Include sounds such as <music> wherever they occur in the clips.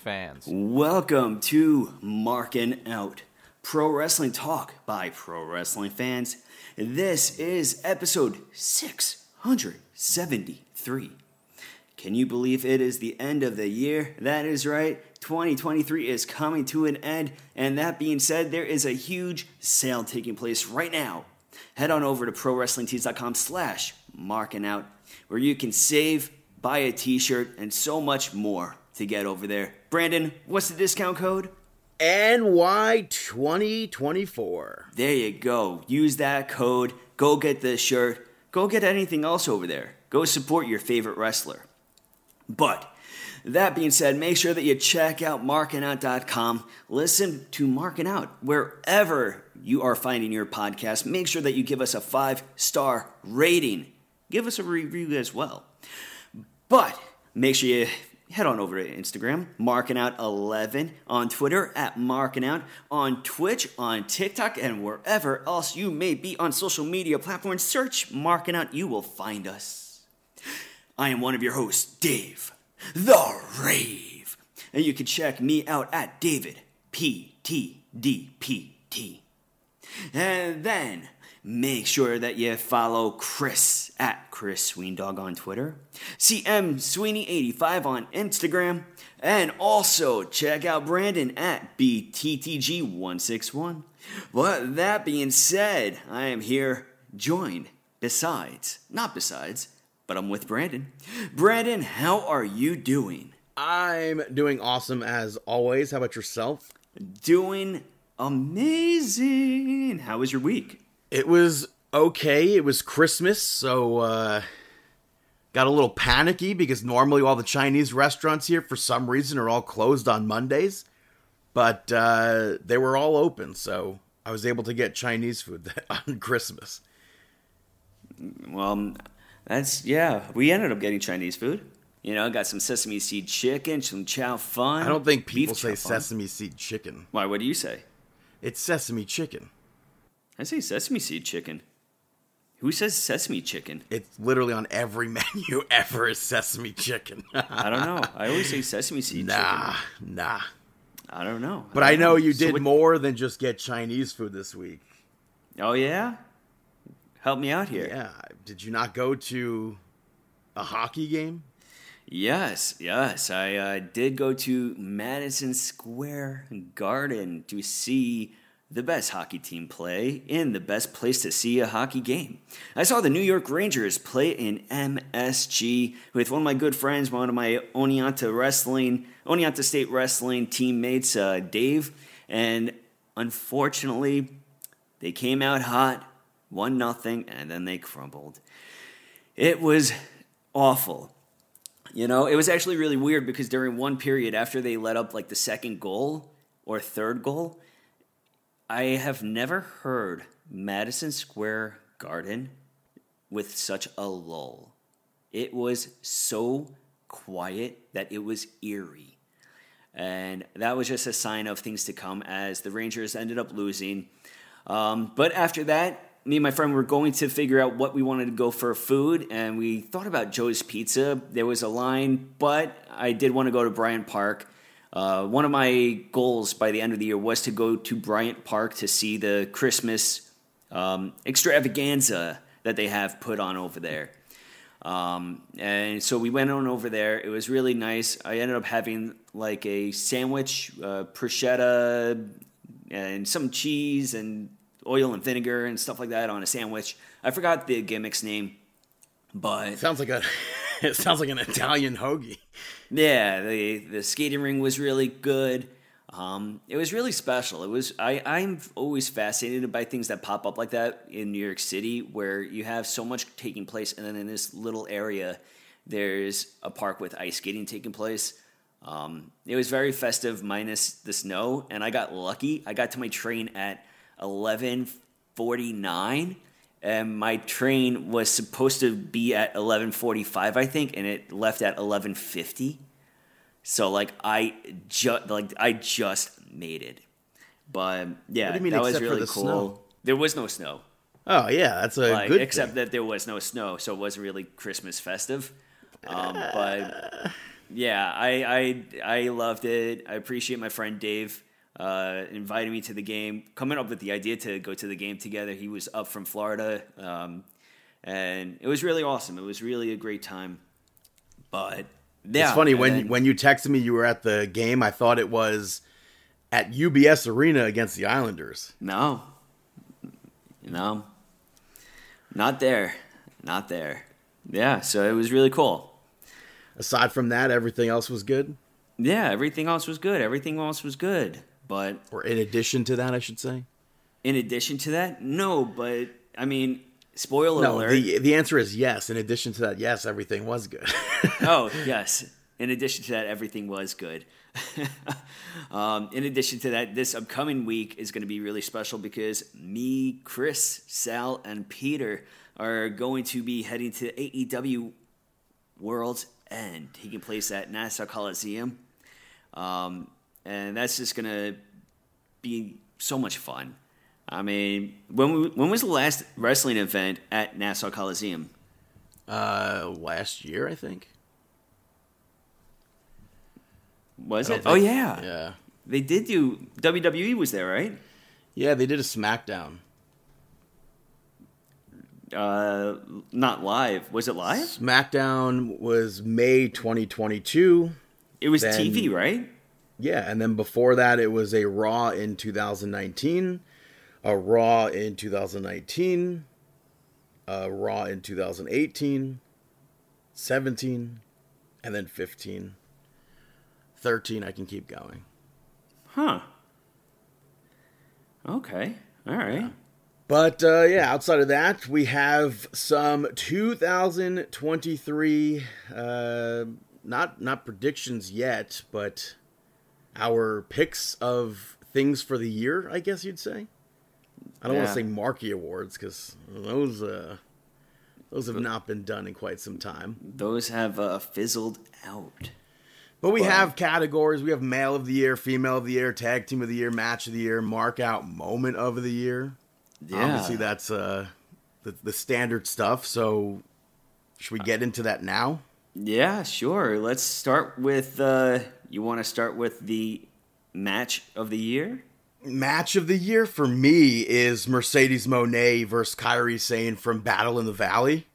fans. Welcome to Marking Out Pro Wrestling Talk by Pro Wrestling Fans. This is episode 673. Can you believe it is the end of the year? That is right. 2023 is coming to an end. And that being said, there is a huge sale taking place right now. Head on over to prowrestlingtees.com slash marking out where you can save, buy a t-shirt, and so much more to get over there. Brandon, what's the discount code? NY2024. There you go. Use that code. Go get the shirt. Go get anything else over there. Go support your favorite wrestler. But that being said, make sure that you check out markingout.com. Listen to Marking Out wherever you are finding your podcast. Make sure that you give us a five star rating. Give us a review as well. But make sure you head on over to Instagram, Marking Out 11 on Twitter at Marking Out on Twitch, on TikTok, and wherever else you may be on social media platforms. Search Marking Out, you will find us. I am one of your hosts, Dave, the Rave, and you can check me out at David PTDPT. And then make sure that you follow Chris at Chris Sweendog on Twitter, CM Sweeney85 on Instagram, and also check out Brandon at BTTG161. But that being said, I am here joined besides, not besides, but I'm with Brandon. Brandon, how are you doing? I'm doing awesome as always. How about yourself? Doing amazing. How was your week? It was okay. It was Christmas, so uh got a little panicky because normally all the Chinese restaurants here for some reason are all closed on Mondays, but uh they were all open, so I was able to get Chinese food <laughs> on Christmas. Well, that's yeah. We ended up getting Chinese food. You know, got some sesame seed chicken, some chow fun. I don't think people say fun. sesame seed chicken. Why? What do you say? It's sesame chicken. I say sesame seed chicken. Who says sesame chicken? It's literally on every <laughs> menu ever is sesame chicken. I don't know. I always say sesame seed nah, chicken. nah. I don't know. But I don't know you So did what- more than just get Chinese food this week. Oh yeah. Help me out here. Yeah. Did you not go to a hockey game? Yes, yes. I uh, did go to Madison Square Garden to see the best hockey team play in the best place to see a hockey game. I saw the New York Rangers play in MSG with one of my good friends, one of my Oneonta Wrestling, Oneonta State Wrestling teammates, uh, Dave. And unfortunately, they came out hot, one nothing, and then they crumbled. It was awful. You know, it was actually really weird because during one period after they let up like the second goal or third goal, I have never heard Madison Square Garden with such a lull. It was so quiet that it was eerie. And that was just a sign of things to come as the Rangers ended up losing. Um, but after that, me and my friend were going to figure out what we wanted to go for food, and we thought about Joe's Pizza. There was a line, but I did want to go to Bryant Park. Uh, one of my goals by the end of the year was to go to Bryant Park to see the Christmas um, extravaganza that they have put on over there. Um, and so we went on over there. It was really nice. I ended up having like a sandwich, uh, prosciutto, and some cheese and oil and vinegar and stuff like that on a sandwich. I forgot the gimmick's name, but Sounds like a <laughs> it sounds like an Italian hoagie. Yeah, the the skating ring was really good. Um, it was really special. It was I I'm always fascinated by things that pop up like that in New York City, where you have so much taking place, and then in this little area, there's a park with ice skating taking place. Um, it was very festive, minus the snow, and I got lucky. I got to my train at eleven forty nine, and my train was supposed to be at 11:45 I think and it left at 11:50 so like I just like I just made it but yeah do you mean, that was really cool snow? there was no snow Oh yeah, that's a like, good. except thing. that there was no snow so it wasn't really Christmas festive um, but <laughs> yeah I, I I loved it I appreciate my friend Dave uh, inviting me to the game, coming up with the idea to go to the game together. He was up from Florida, um, and it was really awesome. It was really a great time. But yeah, it's funny when then- when you texted me you were at the game. I thought it was at UBS Arena against the Islanders. no, no, not there, not there. Yeah, so it was really cool. Aside from that, everything else was good. Yeah, everything else was good. Everything else was good. But Or in addition to that, I should say. in addition to that, no. But I mean, spoiler No, alert. the the answer is yes. In addition to that, yes, everything was good. <laughs> oh yes. In addition to that, everything was good. <laughs> um, in addition to that, this upcoming week is going to be really special because me, Chris, Sal, and Peter are going to be heading to AEW World's End. He can place at Nassau Coliseum, um, and that's just going to be so much fun. I mean, when we, when was the last wrestling event at Nassau Coliseum? uh, last year, I think. Was it? don't Oh yeah. yeah, They did do WWE was there, right? yeah. They did a SmackDown. Uh, not live. Was it live? SmackDown was May 2022. It was Then- TV, right? Yeah, and then before that, it was a Raw in 2019, a Raw in 2019, a Raw in 2018, 17, and then 15. 13, I can keep going. Huh. Okay. All right. But uh, yeah, outside of that, we have some 2023 uh, not not predictions yet, but our picks of things for the year, I guess you'd say. I don't want to say marquee awards because those uh, those have not been done in quite some time. Those have uh, fizzled out. But we Well- have categories. We have male of the year, female of the year, tag team of the year, match of the year, mark out moment of the year. Yeah. Obviously, that's uh, the, the standard stuff. So, should we get into that now? Yeah, sure. Let's start with. Uh, you want to start with the match of the year? Match of the year for me is Mercedes Moné versus Kairi Sane from Battle in the Valley.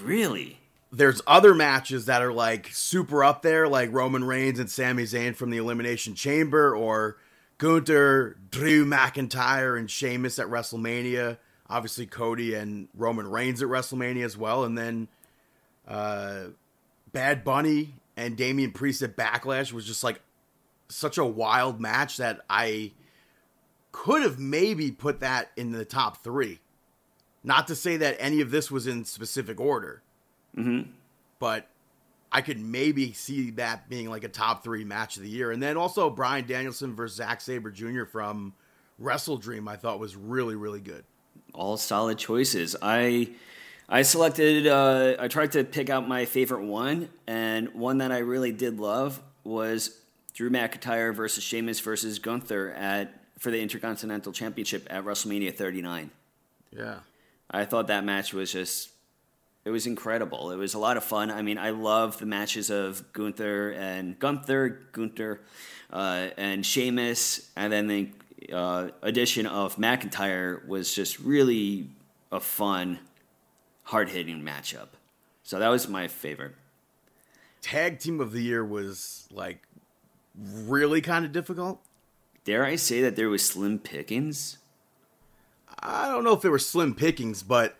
Really? There's other matches that are like super up there, like Roman Reigns and Sami Zayn from the Elimination Chamber, or Gunther, Drew McIntyre, and Sheamus at WrestleMania. Obviously, Cody and Roman Reigns at WrestleMania as well, and then uh, Bad Bunny and Damian Priest at Backlash was just like such a wild match that I could have maybe put that in the top three. Not to say that any of this was in specific order, Mm-hmm. but I could maybe see that being like a top three match of the year. And then also Bryan Danielson versus Zack Sabre Jr. from WrestleDream, I thought was really, really good. all solid choices. I I selected. Uh, I tried to pick out my favorite one, and one that I really did love was Drew McIntyre versus Sheamus versus Gunther at for the Intercontinental Championship at WrestleMania 39. Yeah. I thought that match was just it was incredible. It was a lot of fun. I mean, I love the matches of Gunther and Gunther, Gunther, uh, and Sheamus, and then the uh, addition of McIntyre was just really a fun, hard hitting matchup. So that was my favorite. Tag team of the year was like really kind of difficult. Dare I say that there was slim pickings? I don't know if there were slim pickings, but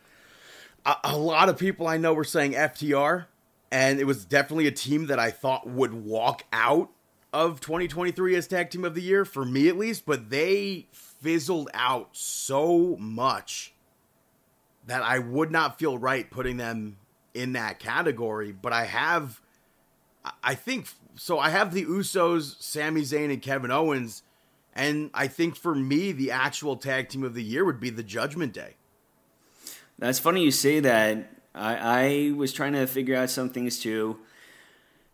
a, a lot of people I know were saying FTR, and it was definitely a team that I thought would walk out of 2023 as tag team of the year for me at least, but they fizzled out so much that I would not feel right putting them in that category. But I have, I- think so. I have the Usos, Sami Zayn, and Kevin Owens. And I think for me, the actual tag team of the year would be the Judgment Day. That's funny you say that. I, I was trying to figure out some things too,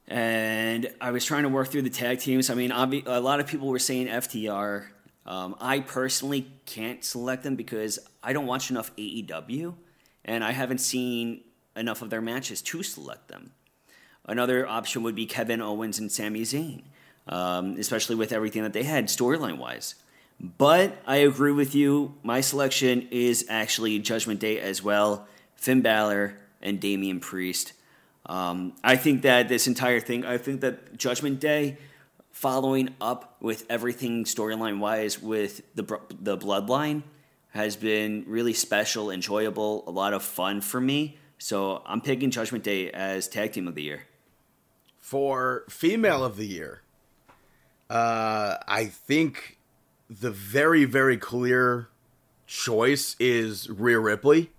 and I was trying to work through the tag teams. I mean, obvi- a lot of people were saying FTR. Um, I personally can't select them because I don't watch enough AEW, and I haven't seen enough of their matches to select them. Another option would be Kevin Owens and Sami Zayn, um, especially with everything that they had storyline wise. But I agree with you. My selection is actually Judgment Day as well. Finn Balor and Damian Priest. Um, I think that this entire thing, I think that Judgment Day, following up with everything storyline wise with the the Bloodline, has been really special, enjoyable, a lot of fun for me. So I'm picking Judgment Day as tag team of the year. For female of the year, uh, I think the very very clear choice is Rhea Ripley.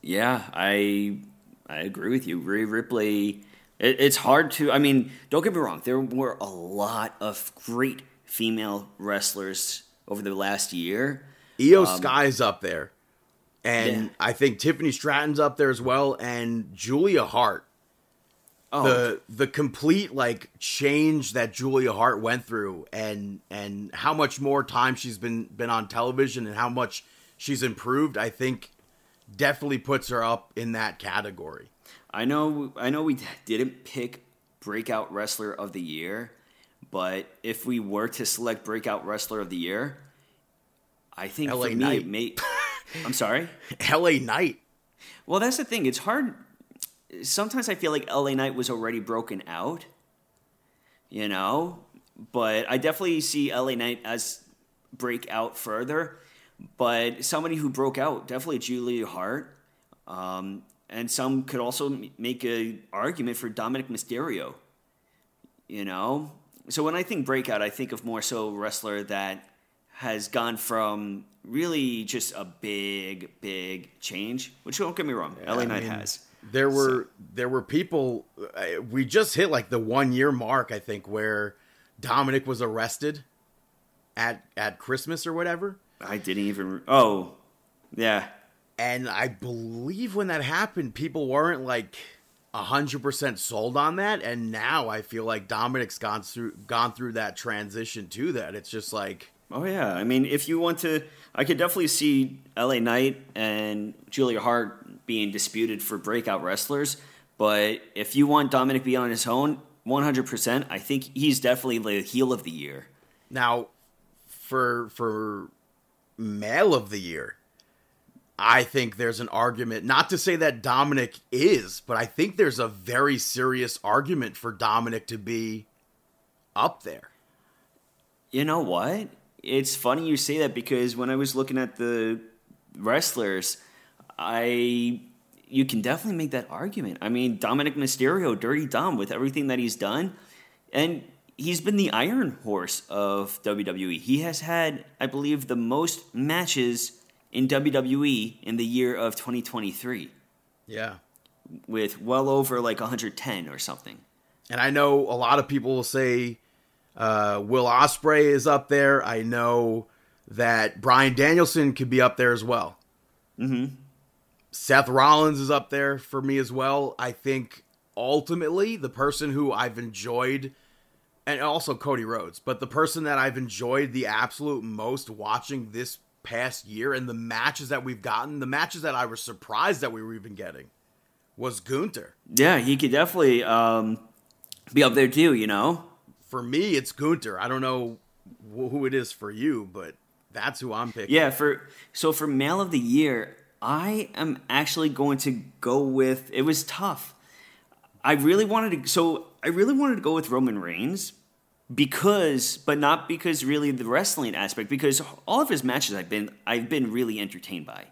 Yeah, I I agree with you. Rhea Ripley. It, it's hard to. I mean, don't get me wrong. There were a lot of great female wrestlers over the last year. Io um, Sky's up there, and Yeah. I think Tiffany Stratton's up there as well, and Julia Hart. Oh, the the complete like change that Julia Hart went through and and how much more time she's been been on television and how much she's improved I think definitely puts her up in that category. I know. I know we <laughs> didn't pick breakout wrestler of the year, but if we were to select breakout wrestler of the year, I think LA for me, Knight. it may. <laughs> I'm sorry. LA Knight. Well, that's the thing. It's hard. Sometimes I feel like LA Knight was already broken out, you know, but I definitely see LA Knight as break out further. But somebody who broke out, definitely Julia Hart. Um, and some could also m- make an argument for Dominic Mysterio. You know, so when I think breakout, I think of more so wrestler that has gone from really just a big, big change. Which don't get me wrong, LA I Knight mean, has. There were there were people we just hit like the 1 year mark I think where Dominic was arrested at at Christmas or whatever. I didn't even. Oh, yeah. And I believe when that happened, people weren't like hundred percent sold on that. And now I feel like Dominic's gone through gone through that transition to that. It's just like Oh yeah, I mean, if you want to, I could definitely see L.A. Knight and Julia Hart being disputed for breakout wrestlers. But if you want Dominic be on his own, one hundred percent, I think he's definitely the heel of the year. now for for male of the year. I think there's an argument, not to say that Dominic is, but I think there's a very serious argument for Dominic to be up there. You know what? It's funny you say that because when I was looking at the wrestlers, I you can definitely make that argument. I mean, Dominic Mysterio, Dirty Dom, with everything that he's done, and he's been the Iron Horse of WWE. He has had, I believe, the most matches in WWE in the year of 2023, Yeah. with well over like 110 or something. And I know a lot of people will say uh, Will Ospreay is up there. I know that Bryan Danielson could be up there as well. Mm-hmm. Seth Rollins is up there for me as well. I think ultimately the person who I've enjoyed, and also Cody Rhodes, but the person that I've enjoyed the absolute most watching this past year and the matches that we've gotten, the matches that I was surprised that we were even getting, was Gunther. Yeah, he could definitely um, be up there too. You know. For me, it's Gunther. I don't know who it is for you, but that's who I'm picking. Yeah, for so for male of the year, I am actually going to go with it was tough. I really wanted to so I really wanted to go with Roman Reigns because but not because really the wrestling aspect because all of his matches I've been I've been really entertained by.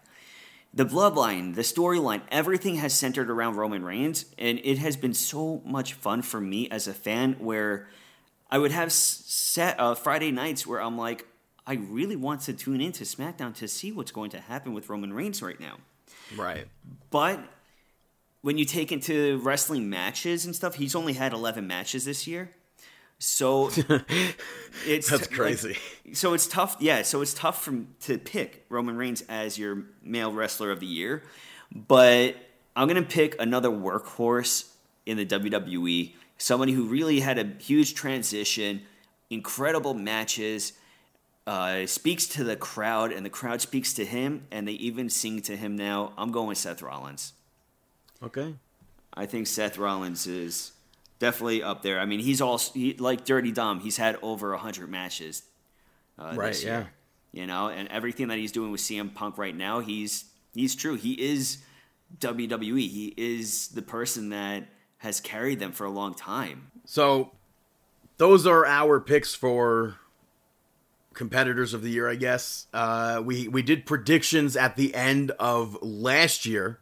The bloodline, the storyline, everything has centered around Roman Reigns and it has been so much fun for me as a fan where I would have set uh, Friday nights where I'm like, I really want to tune into SmackDown to see what's going to happen with Roman Reigns right now. Right. But when you take into wrestling matches and stuff, he's only had 11 matches this year. So <laughs> it's That's like, crazy. so it's tough. Yeah, so it's tough from to pick Roman Reigns as your male wrestler of the year, but I'm gonna pick another workhorse in the WWE, somebody who really had a huge transition, incredible matches, uh, speaks to the crowd, and the crowd speaks to him, and they even sing to him now. I'm going with Seth Rollins. Okay. I think Seth Rollins is definitely up there. I mean, he's all he, like Dirty Dom. He's had over hundred matches, uh, Right, This year, you know, and everything that he's doing with CM Punk right now, he's he's true. He is WWE. He is the person that has carried them for a long time. So those are our picks for competitors of the year, I guess. Uh, we we did predictions at the end of last year,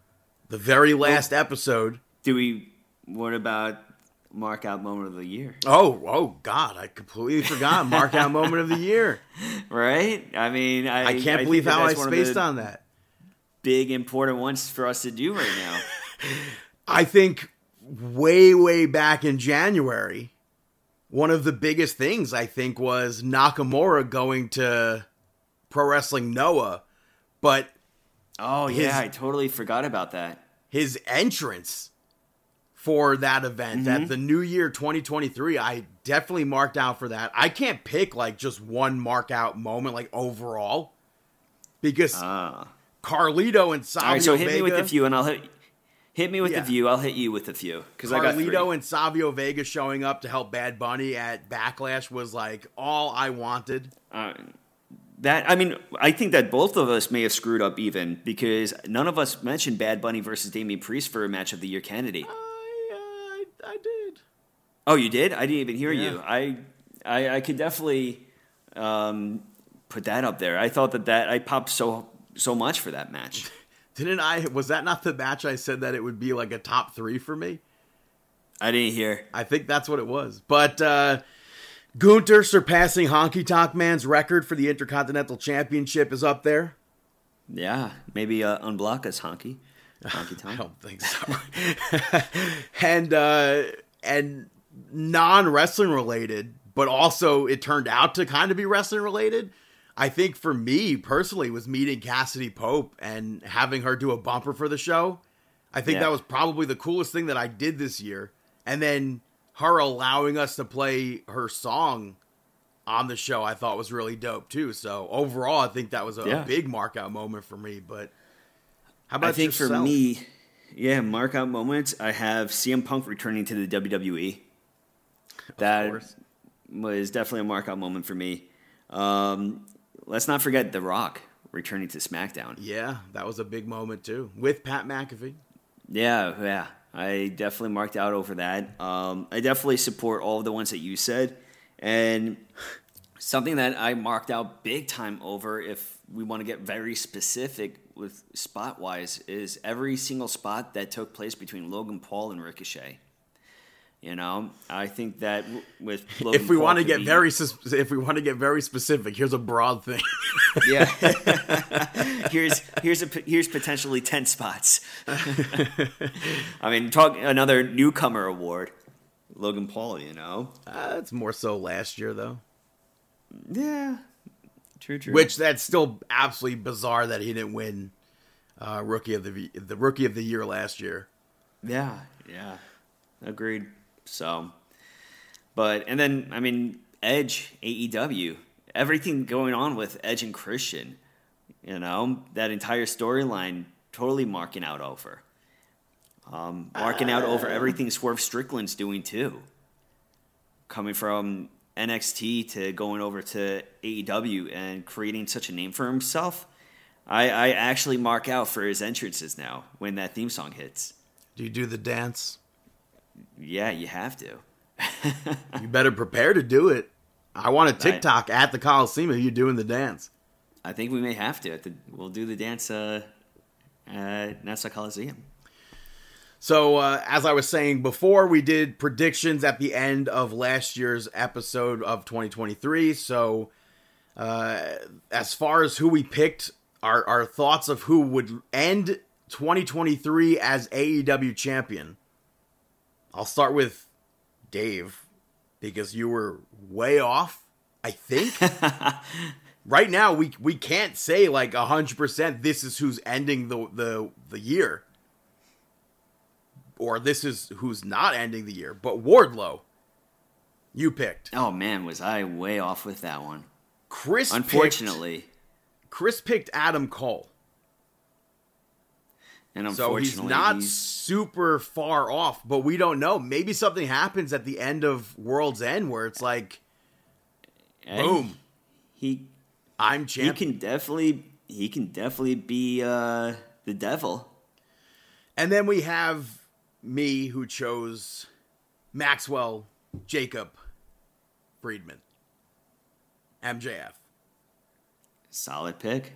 the very last episode. Do we? What about mark out moment of the year? Oh, oh God, I completely forgot. Mark out moment of the year. <laughs> Right? I mean, I, I can't think believe how I spaced on that. Big important ones for us to do right now. <laughs> I think way, way back in January, one of the biggest things I think was Nakamura going to Pro Wrestling Noah, but Oh His- yeah, I totally forgot about that. his entrance for that event Mm-hmm. at the New Year 2023, I definitely marked out for that. I can't pick like just one mark out moment like overall because Ah. Carlito and Savio All right, so hit Vega, me with a few, and I'll hit hit me with Yeah. a few. I'll hit you with a few because I got. Carlito and Savio Vega showing up to help Bad Bunny at Backlash was like all I wanted. Uh, that I mean, I think that both of us may have screwed up even because none of us mentioned Bad Bunny versus Damian Priest for a match of the year candidate. I, did. Oh, you did? I didn't even hear Yeah. you. I, I I could definitely um, put that up there. I thought that that I popped so so much for that match. <laughs> Didn't I? Was that not the match I said that it would be like a top three for me? I didn't hear. I think that's what it was. But uh, Gunther surpassing Honky Tonk Man's record for the Intercontinental Championship is up there. Yeah, maybe uh, unblock us, honky, honky <laughs> I don't think so. <laughs> and uh, and non wrestling related, but also it turned out to kind of be wrestling related. I think for me personally was meeting Cassadee Pope and having her do a bumper for the show. I think Yeah. that was probably the coolest thing that I did this year. And then her allowing us to play her song on the show, I thought was really dope too. So overall, I think that was a, Yeah. a big markout moment for me. But how about I think for me, yeah, mark out moments. I have CM Punk returning to the WWE. That course. was definitely a mark out moment for me. Um, let's not forget The Rock returning to SmackDown. Yeah, that was a big moment too with Pat McAfee. Yeah, yeah. I definitely marked out over that. Um, I definitely support all of the ones that you said. And something that I marked out big time over, if we want to get very specific with spot wise, is every single spot that took place between Logan Paul and Ricochet. You know, I think that with Logan If we Paul want to get be- very if we want to get very specific, here's a broad thing. <laughs> yeah, <laughs> here's here's a here's potentially ten spots. <laughs> I mean, talk another newcomer award, Logan Paul. You know, uh, it's more so last year though. yeah, true, true. Which that's still absolutely bizarre that he didn't win uh, rookie of the the rookie of the year last year. yeah, yeah, agreed. So, but and then I mean, Edge, AEW, everything going on with Edge and Christian. You know, that entire storyline totally marking out over. Um, marking out over everything Swerve Strickland's doing too. Coming from NXT to going over to AEW and creating such a name for himself. I, I actually mark out for his entrances now when that theme song hits. Do you do the dance? Yeah, you have to. <laughs> You better prepare to do it. I want a TikTok at the Coliseum of you doing the dance. I think we may have to. We'll do the dance uh, at Nassau Coliseum. So, uh, as I was saying before, we did predictions at the end of last year's episode of 2023. So, uh, as far as who we picked, our, our thoughts of who would end 2023 as AEW champion. I'll start with Dave. because you were way off. I think. <laughs> right now, we we can't say like hundred percent. This is who's ending the the the year, or this is who's not ending the year. But Wardlow, you picked. Oh man, was I way off with that one? Chris. Unfortunately, picked, Chris picked Adam Cole. and So he's not he's- super far off, but we don't know. Maybe something happens at the end of World's End where it's like, boom, He I'm champion. he can definitely he can definitely be uh, the devil. And then we have me who chose Maxwell Jacob Friedman. MJF. Solid pick.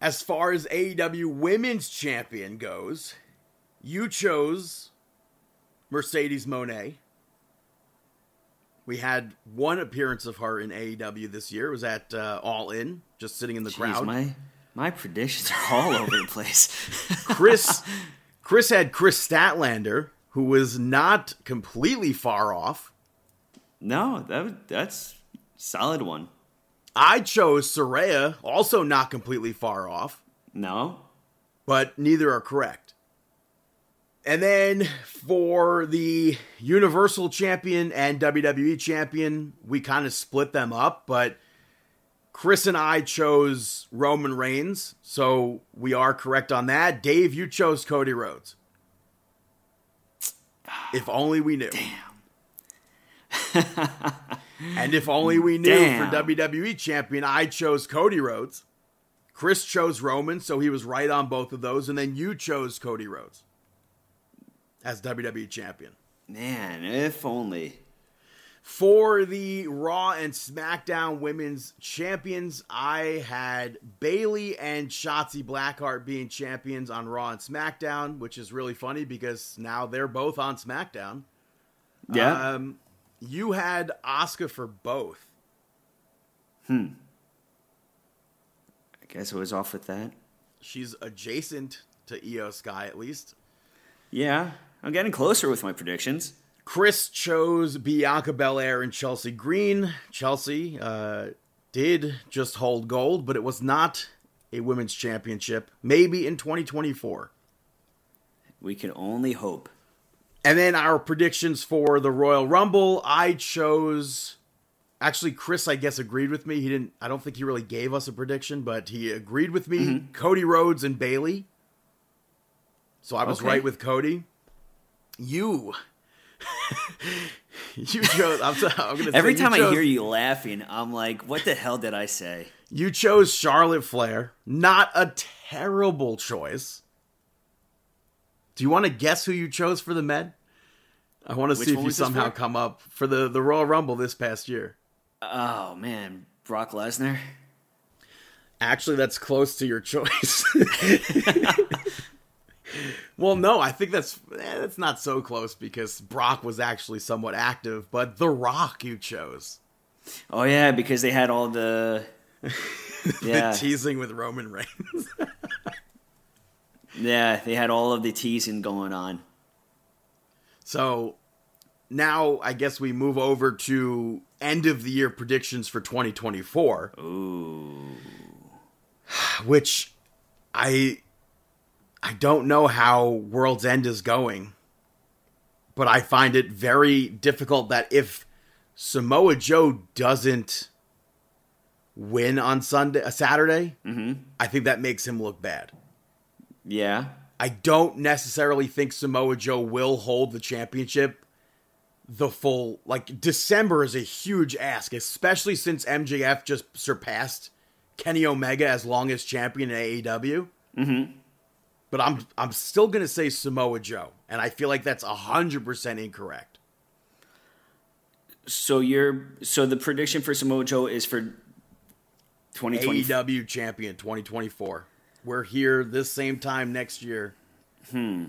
As far as AEW Women's Champion goes, you chose Mercedes Moné. We had one appearance of her in AEW this year. It was at uh, All In, just sitting in the Jeez, crowd. my my predictions are all over the place. Chris <laughs> Chris had Kris Statlander, who was not completely far off. no, that that's solid one. I chose Saraya, also not completely far off, No, but neither are correct. And then for the Universal Champion and WWE Champion, we kind of split them up, but Chris and I chose Roman Reigns, so we are correct on that. Dave, you chose Cody Rhodes. <sighs> If only we knew. <laughs> and if only we knew Damn. for WWE Champion, I chose Cody Rhodes. Chris chose Roman, so he was right on both of those, and then you chose Cody Rhodes as WWE Champion. man, if only. For the Raw and SmackDown Women's Champions, I had Bayley and Shotzi Blackheart being champions on Raw and SmackDown, which is really funny because now they're both on SmackDown. Yeah, Um, you had Asuka for both. Hmm. I guess I was off with that. She's adjacent to Io Sky at least. Yeah, I'm getting closer with my predictions. Chris chose Bianca Belair and Chelsea Green. Chelsea uh, did just hold gold, but it was not a women's championship. Maybe in 2024. We can only hope. And then our predictions for the Royal Rumble, I chose. Actually, Chris, I guess, agreed with me. He didn't. I don't think he really gave us a prediction, but he agreed with me. Cody Rhodes and Bayley. So I was Okay. right with Cody. You. <laughs> you chose. I'm, I'm gonna Every time you I hear you laughing, I'm like, what the hell did I say? You chose Charlotte Flair. Not a terrible choice. Do you want to guess who you chose for the Med? I want to Which see if you somehow for? come up for the, the Royal Rumble this past year. Oh man, Brock Lesnar. Actually, that's close to your choice. <laughs> <laughs> well, no, I think that's eh, that's not so close because Brock was actually somewhat active, but The Rock you chose. Oh yeah, because they had all the <laughs> yeah The teasing with Roman Reigns. yeah they had all of the teasing going on. So now I guess we move over to end of the year predictions for 2024, Ooh, which I I don't know how World's End is going, but I find it very difficult that if Samoa Joe doesn't win on Sunday, a Saturday, I think that makes him look bad. yeah, I don't necessarily think Samoa Joe will hold the championship the full like December is a huge ask, especially since MJF just surpassed Kenny Omega as longest champion in AEW. Mm-hmm. But I'm I'm still gonna say Samoa Joe, and I feel like that's hundred percent incorrect. So you're so the prediction for Samoa Joe is for 2020. AEW champion 2024. We're here this same time next year. Hmm.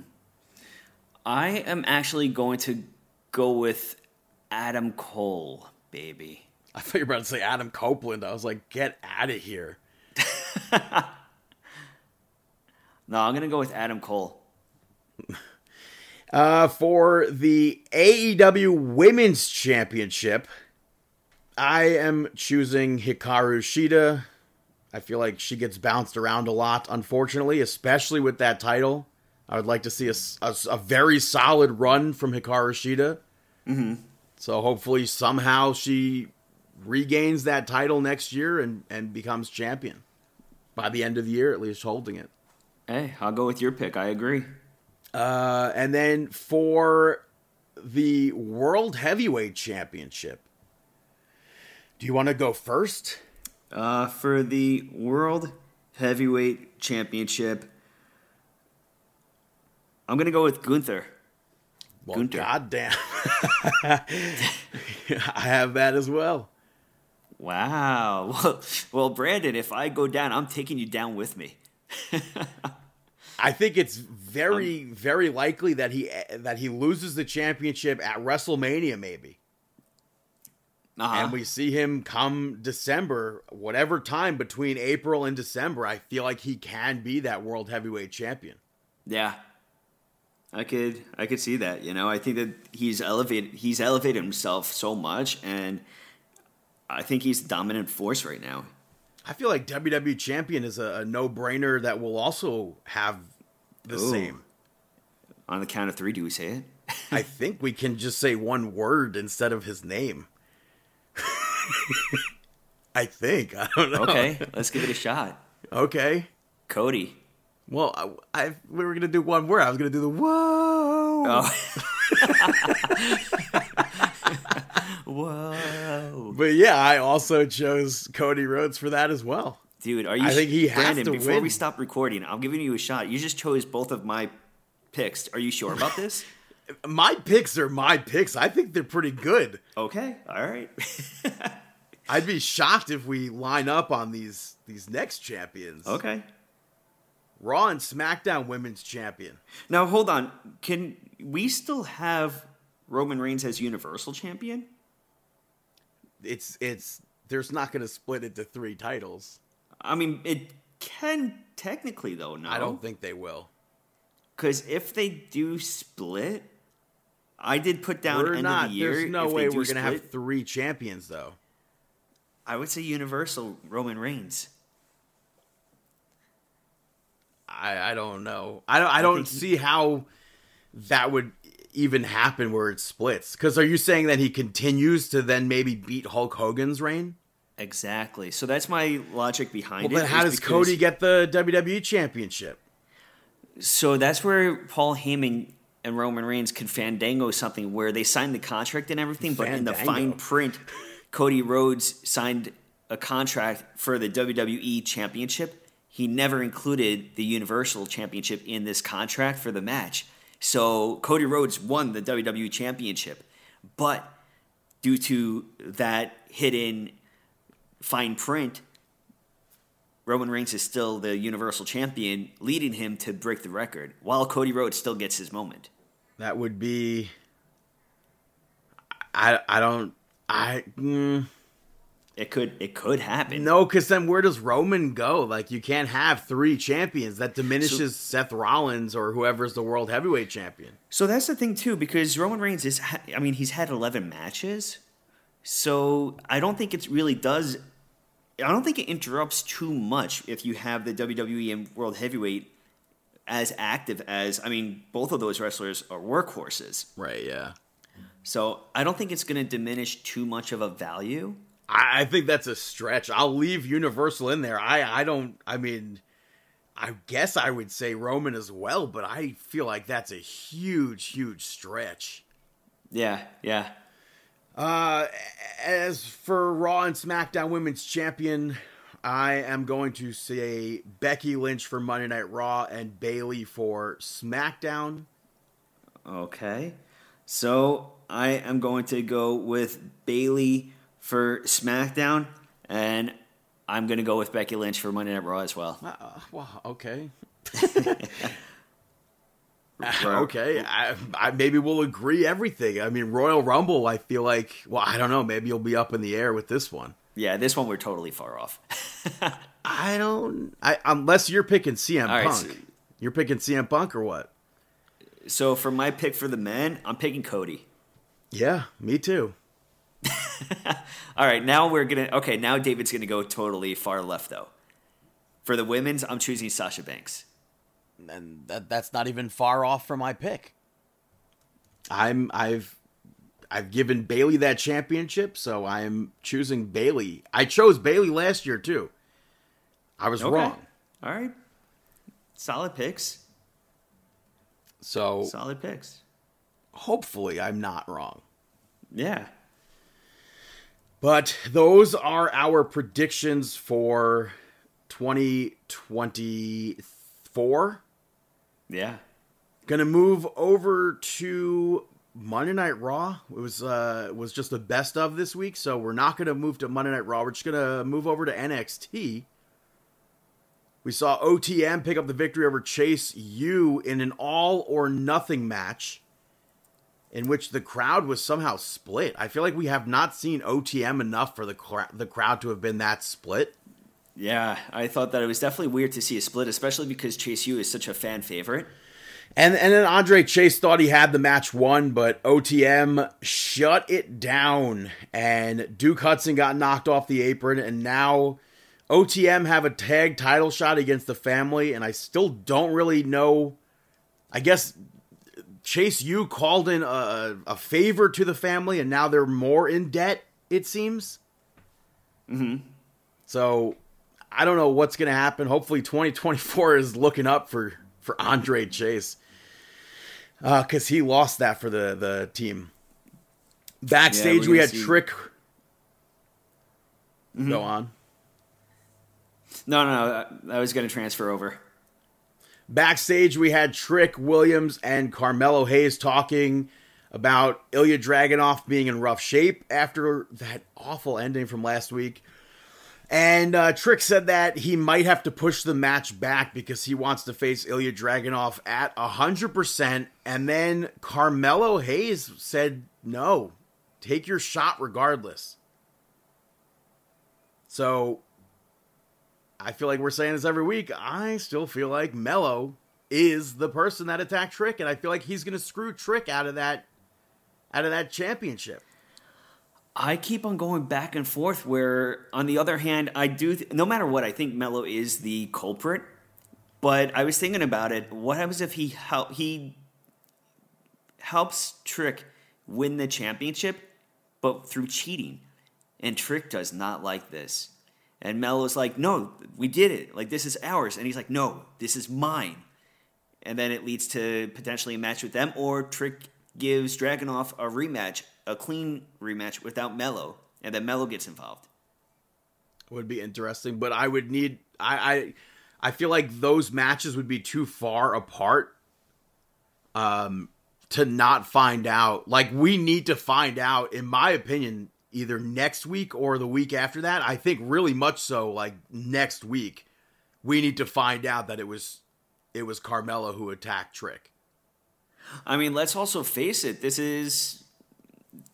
I am actually going to go with Adam Cole, baby. I thought you were about to say Adam Copeland. I was like, get out of here. <laughs> No, I'm gonna go with Adam Cole. <laughs> Uh, for the AEW Women's Championship, I am choosing Hikaru Shida. I feel like she gets bounced around a lot, unfortunately, especially with that title. I would like to see a, a, a very solid run from Hikaru Shida. Mm-hmm. So hopefully, somehow she regains that title next year and, and becomes champion by the end of the year, at least holding it. Hey, I'll go with your pick. I agree. Uh, and then for the World Heavyweight Championship, do you want to go first? Uh, for the World Heavyweight Championship, I'm gonna go with Gunther. Well, Gunther. goddamn, <laughs> I have that as well. Wow. <laughs> Well, well, Brandon, if I go down, I'm taking you down with me. <laughs> I think it's very, um, very likely that he that he loses the championship at WrestleMania, maybe. Uh-huh. And we see him come December, whatever time between April and December. I feel like he can be that world heavyweight champion. Yeah, I could, I could see that. You know, I think that he's elevated. He's elevated himself so much, and I think he's dominant force right now. I feel like WWE champion is a, a no brainer that will also have the Ooh. same. On the count of three, do we say it? I <laughs> think we can just say one word instead of his name. <laughs> I think. I don't know. Okay, let's give it a shot. Okay. Cody. Well, I, I we were gonna do one word. I was gonna do the whoa. Oh. <laughs> whoa. But yeah, I also chose Cody Rhodes for that as well. Dude, are you? I think he has Brandon, to before win. we stop recording, I'm giving you a shot. You just chose both of my picks. Are you sure about this? <laughs> my picks are my picks. I think they're pretty good. Okay, all right. <laughs> I'd be shocked if we line up on these these next champions. Okay. Raw and SmackDown Women's Champion. Now hold on. Can we still have Roman Reigns as Universal Champion? It's it's there's not going to split into three titles. I mean, it can technically though. No, I don't think they will. Because if they do split, I did put down we're end not, of the year. There's no way we're going to have three champions though. I would say Universal Roman Reigns. I I don't know. I don't I don't see how that would even happen where it splits. Because are you saying that he continues to then maybe beat Hulk Hogan's reign? Exactly. So that's my logic behind well, it. Well, then how does Cody get the WWE Championship? So that's where Paul Heyman and Roman Reigns could fandango something where they signed the contract and everything, fandango. but in the fine print, Cody Rhodes signed a contract for the WWE Championship. He never included the Universal Championship in this contract for the match. So Cody Rhodes won the WWE Championship, but due to that hidden fine print, Roman Reigns is still the Universal Champion, leading him to break the record, while Cody Rhodes still gets his moment. That would be. I I don't I. Mm, it could it could happen. No, because then where does Roman go? Like you can't have three champions. That diminishes so, Seth Rollins or whoever's the world heavyweight champion. So that's the thing too, because Roman Reigns is. I mean, he's had eleven matches, so I don't think it really does. I don't think it interrupts too much if you have the WWE and World Heavyweight as active as. I mean, both of those wrestlers are workhorses. Right. Yeah. So I don't think it's going to diminish too much of a value. I, I think that's a stretch. I'll leave Universal in there. I I don't. I mean, I guess I would say Roman as well, but I feel like that's a huge, huge stretch. Yeah. Yeah. Uh, as for Raw and SmackDown Women's Champion, I am going to say Becky Lynch for Monday Night Raw and Bayley for SmackDown. Okay. So I am going to go with Bayley for SmackDown, and I'm going to go with Becky Lynch for Monday Night Raw as well. Uh, well, okay. <laughs> okay, I, I, maybe we'll agree everything. I mean, Royal Rumble. I feel like, well, I don't know. Maybe you'll be up in the air with this one. Yeah, this one we're totally far off. <laughs> I don't. I unless you're picking CM Punk. so, you're picking CM Punk or what? So for my pick for the men, I'm picking Cody. Yeah, me too. <laughs> All right, now we're gonna. Okay, now David's gonna go totally far left though. For the women's, I'm choosing Sasha Banks. And that that's not even far off from my pick. I'm I've I've given Bayley that championship, so I'm choosing Bayley. I chose Bayley last year too. I was Okay. wrong. All right, solid picks. So Solid picks. hopefully I'm not wrong. Yeah. But those are our predictions for 2024. Yeah. Gonna move over to Monday Night Raw. It was uh was just the best of this week, so we're not gonna move to Monday Night Raw. We're just gonna move over to NXT. We saw OTM pick up the victory over Chase U in an all or nothing match in which the crowd was somehow split. I feel like we have not seen OTM enough for the the crowd to have been that split. Yeah, I thought that it was definitely weird to see a split, especially because Chase U is such a fan favorite. And and then Andre Chase thought he had the match won, but OTM shut it down, and Duke Hudson got knocked off the apron, and now OTM have a tag title shot against the family, and I still don't really know. I guess Chase U called in a, a favor to the family, and now they're more in debt. It seems. Mm-hmm. So I don't know what's going to happen. Hopefully, 2024 is looking up for for Andre Chase because he lost that for the the team. Backstage, we're we had see- Trick. Go on. No, no, no. I- I was going to transfer over. Backstage, we had Trick Williams and Carmelo Hayes talking about Ilya Dragunov being in rough shape after that awful ending from last week. And uh, Trick said that he might have to push the match back because he wants to face Ilya Dragunov at 100%. And then Carmelo Hayes said, no, take your shot regardless. So I feel like we're saying this every week. I still feel like Melo is the person that attacked Trick, and I feel like he's going to screw Trick out of that out of that championship. I keep on going back and forth. Where, on the other hand, I do. Th- no matter what, I think Melo is the culprit. But I was thinking about it. What happens if he help he helps Trick win the championship, but through cheating? And Trick does not like this. And Melo's like, "No, we did it. Like this is ours." And he's like, "No, this is mine." And then it leads to potentially a match with them, or Trick gives Dragunov a rematch, a clean rematch without Melo, and then Melo gets involved. Would be interesting, but I would need I I I feel like those matches would be too far apart um to not find out. Like we need to find out in my opinion either next week or the week after that. I think really much so like next week we need to find out that it was it was Carmelo who attacked Trick. I mean, let's also face it. This is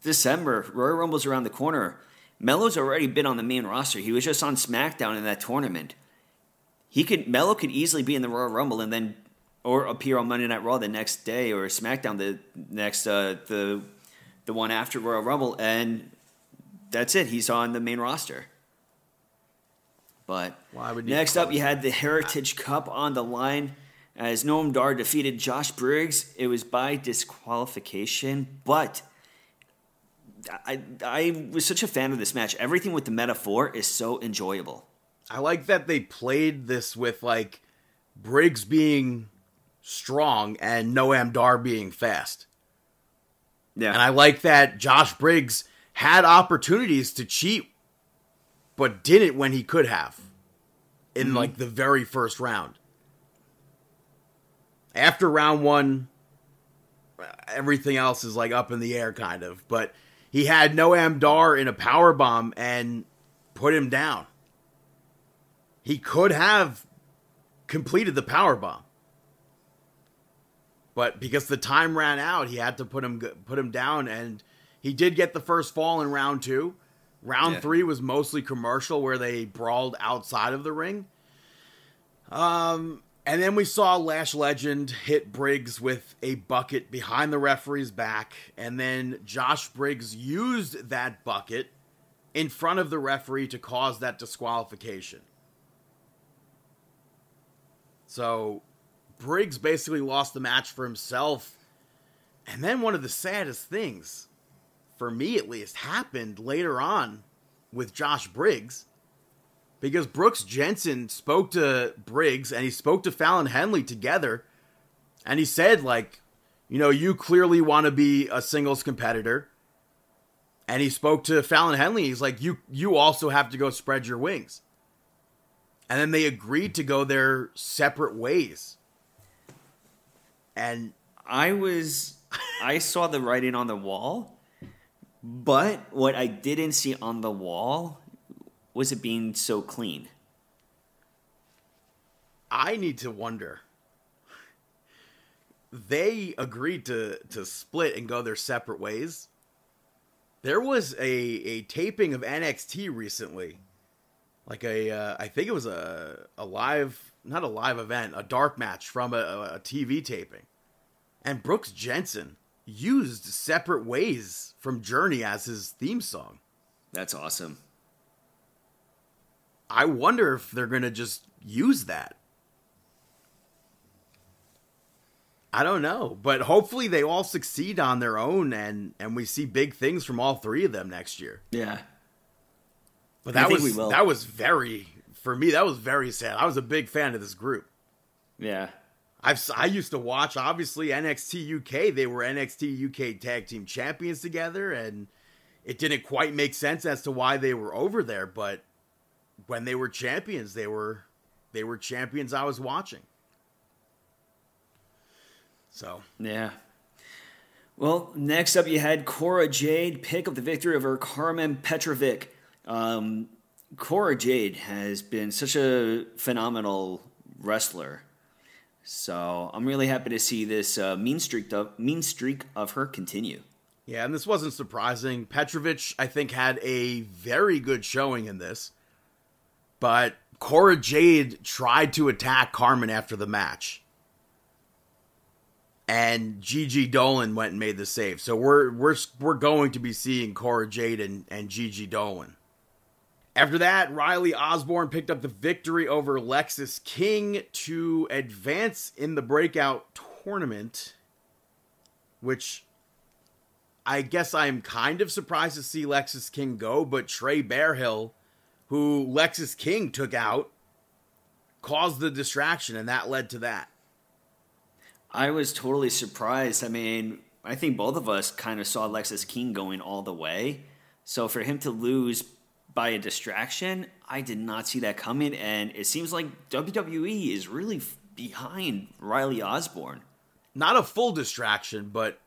December. Royal Rumble's around the corner. Melo's already been on the main roster. He was just on SmackDown in that tournament. He could Melo could easily be in the Royal Rumble and then or appear on Monday Night Raw the next day or SmackDown the next uh, the the one after Royal Rumble and that's it. He's on the main roster. But next up, you had the Heritage Cup on the line as Noam Dar defeated Josh Briggs. It was by disqualification, but I, I was such a fan of this match. Everything with the Meta-Four is so enjoyable. I like that they played this with like Briggs being strong and Noam Dar being fast. Yeah. And I like that Josh Briggs had opportunities to cheat, but didn't when he could have in mm-hmm. like the very first round. After round one, everything else is like up in the air, kind of. But he had Noam Dar in a power bomb and put him down. He could have completed the power bomb but because the time ran out, he had to put him put him down, and he did get the first fall in round two. Round Yeah. three was mostly commercial, where they brawled outside of the ring. Um, And then we saw Lash Legend hit Briggs with a bucket behind the referee's back. And then Josh Briggs used that bucket in front of the referee to cause that disqualification. So Briggs basically lost the match for himself. And then one of the saddest things, for me at least, happened later on with Josh Briggs because Brooks Jensen spoke to Briggs and he spoke to Fallon Henley together, and he said like, you know, you clearly want to be a singles competitor. And he spoke to Fallon Henley. He's like, you you also have to go spread your wings. And then they agreed to go their separate ways. And I was I saw the writing on the wall, but what I didn't see on the wall was it being so clean. I need to wonder. They agreed to to split and go their separate ways. There was a a taping of NXT recently, like a uh, I think it was a a live not a live event, a dark match from a, a TV taping, and Brooks Jensen used separate ways from Journey as his theme song. That's awesome. I wonder if they're gonna just use that. I don't know, but hopefully they all succeed on their own, and and we see big things from all three of them next year. Yeah. But that was that was very for me. That was very sad. I was a big fan of this group. Yeah. I've I used to watch obviously NXT UK. They were NXT UK Tag Team Champions together, and it didn't quite make sense as to why they were over there. But when they were champions, they were they were champions. I was watching. So Yeah. Well, next up, you had Cora Jade pick up the victory over Carmen Petrovic. Um, Cora Jade has been such a phenomenal wrestler. So I'm really happy to see this uh, mean streak of mean streak of her continue. yeah, and this wasn't surprising. Petrovic, I think, had a very good showing in this, but Cora Jade tried to attack Carmen after the match. and Gigi Dolan went and made the save. So we're we're we're going to be seeing Cora Jade and, and Gigi Dolan. After that, Riley Osborne picked up the victory over Lexis King to advance in the breakout tournament, which I guess I'm kind of surprised to see Lexis King go, but Trey Bearhill, who Lexis King took out, caused the distraction, and that led to that. I was totally surprised. I mean, I think both of us kind of saw Lexis King going all the way. So for him to lose by a distraction, I did not see that coming. And it seems like WWE is really f- behind Riley Osborne. not a full distraction, but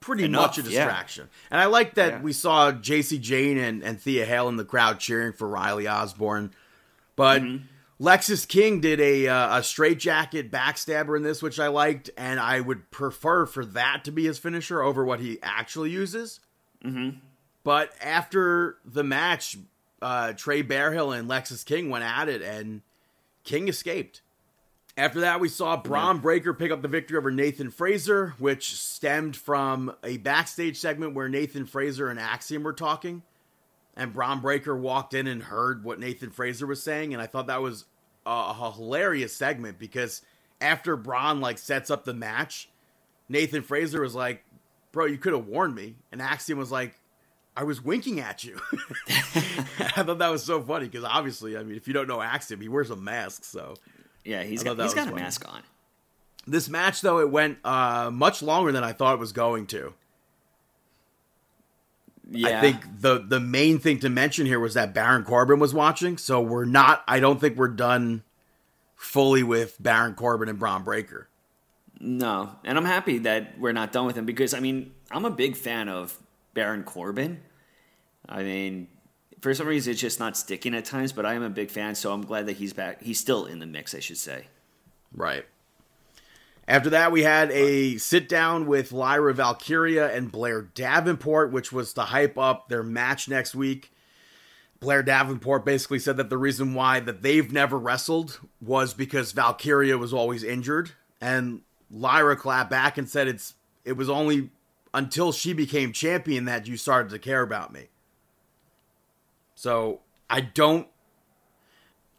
pretty Enough, much a yeah. distraction. And I like that Yeah. we saw Jacy Jayne and, and Thea Hail in the crowd cheering for Riley Osborne. But Mm-hmm. Lexis King did a uh, a straight jacket backstabber in this, which I liked, and I would prefer for that to be his finisher over what he actually uses. Mm-hmm. But after the match, uh, Trey Bearhill and Lexis King went at it, and King escaped. After that, we saw Bron Breakker pick up the victory over Nathan Frazer, which stemmed from a backstage segment where Nathan Frazer and Axiom were talking. And Bron Breakker walked in and heard what Nathan Frazer was saying. And I thought that was a, a hilarious segment because after Bron like sets up the match, Nathan Frazer was like, Bro, you could have warned me. And Axiom was like, I was winking at you. <laughs> I thought that was so funny because obviously, I mean, if you don't know Axiom, he wears a mask. So Yeah, he's got, he's got a funny. mask on. This match, though, it went uh, much longer than I thought it was going to. Yeah. I think the the main thing to mention here was that Baron Corbin was watching, so we're not. I don't think we're done fully with Baron Corbin and Bron Breakker. No, and I'm happy that we're not done with him because I mean I'm a big fan of Baron Corbin. I mean, for some reason it's just not sticking at times, but I am a big fan, so I'm glad that he's back. He's still in the mix, I should say. Right. After that, we had a sit down with Lyra Valkyria and Blair Davenport, which was to hype up their match next week. Blair Davenport basically said that the reason why that they've never wrestled was because Valkyria was always injured, and Lyra clapped back and said it's it was only until she became champion that you started to care about me. So I don't.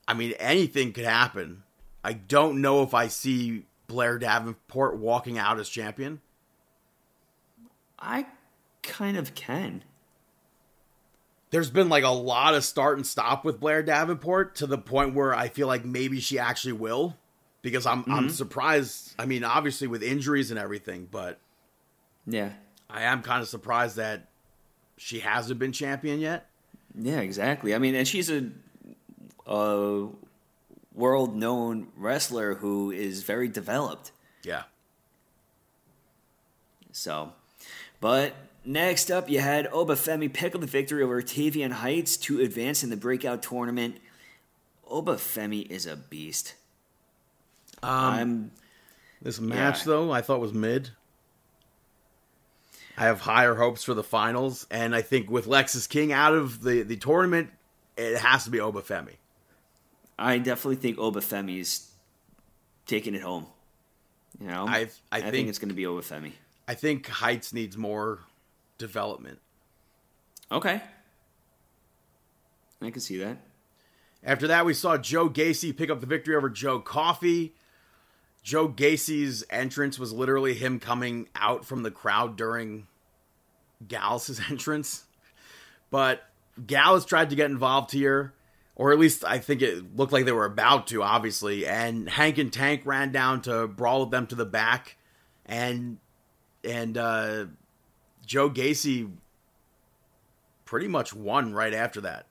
I mean, anything could happen. I don't know if I see Blair Davenport walking out as champion. I kind of can. There's been like a lot of start and stop with Blair Davenport to the point where I feel like maybe she actually will because I'm I'm mm-hmm. surprised. I mean, obviously with injuries and everything, but Yeah. I am kind of surprised that she hasn't been champion yet. Yeah, exactly. I mean, and she's a, a world known wrestler who is very developed. Yeah. So, but next up, you had Obafemi pick up the victory over Tavion Heights to advance in the breakout tournament. Obafemi is a beast. Um, I'm This match Yeah. though, I thought was mid. I have higher hopes for the finals, and I think with Lexis King out of the, the tournament, it has to be Obafemi. I definitely think Obafemi's taking it home. You know, I- I think, think- it's going to be Obafemi. I think Heights needs more development. Okay, I can see that. After that, we saw Joe Gacy pick up the victory over Joe Coffey. Joe Gacy's entrance was literally him coming out from the crowd during Gallus' <laughs> entrance. But Gallus tried to get involved here, or at least I think it looked like they were about to, obviously. And Hank and Tank ran down to brawl with them to the back, and and uh, Joe Gacy pretty much won right after that.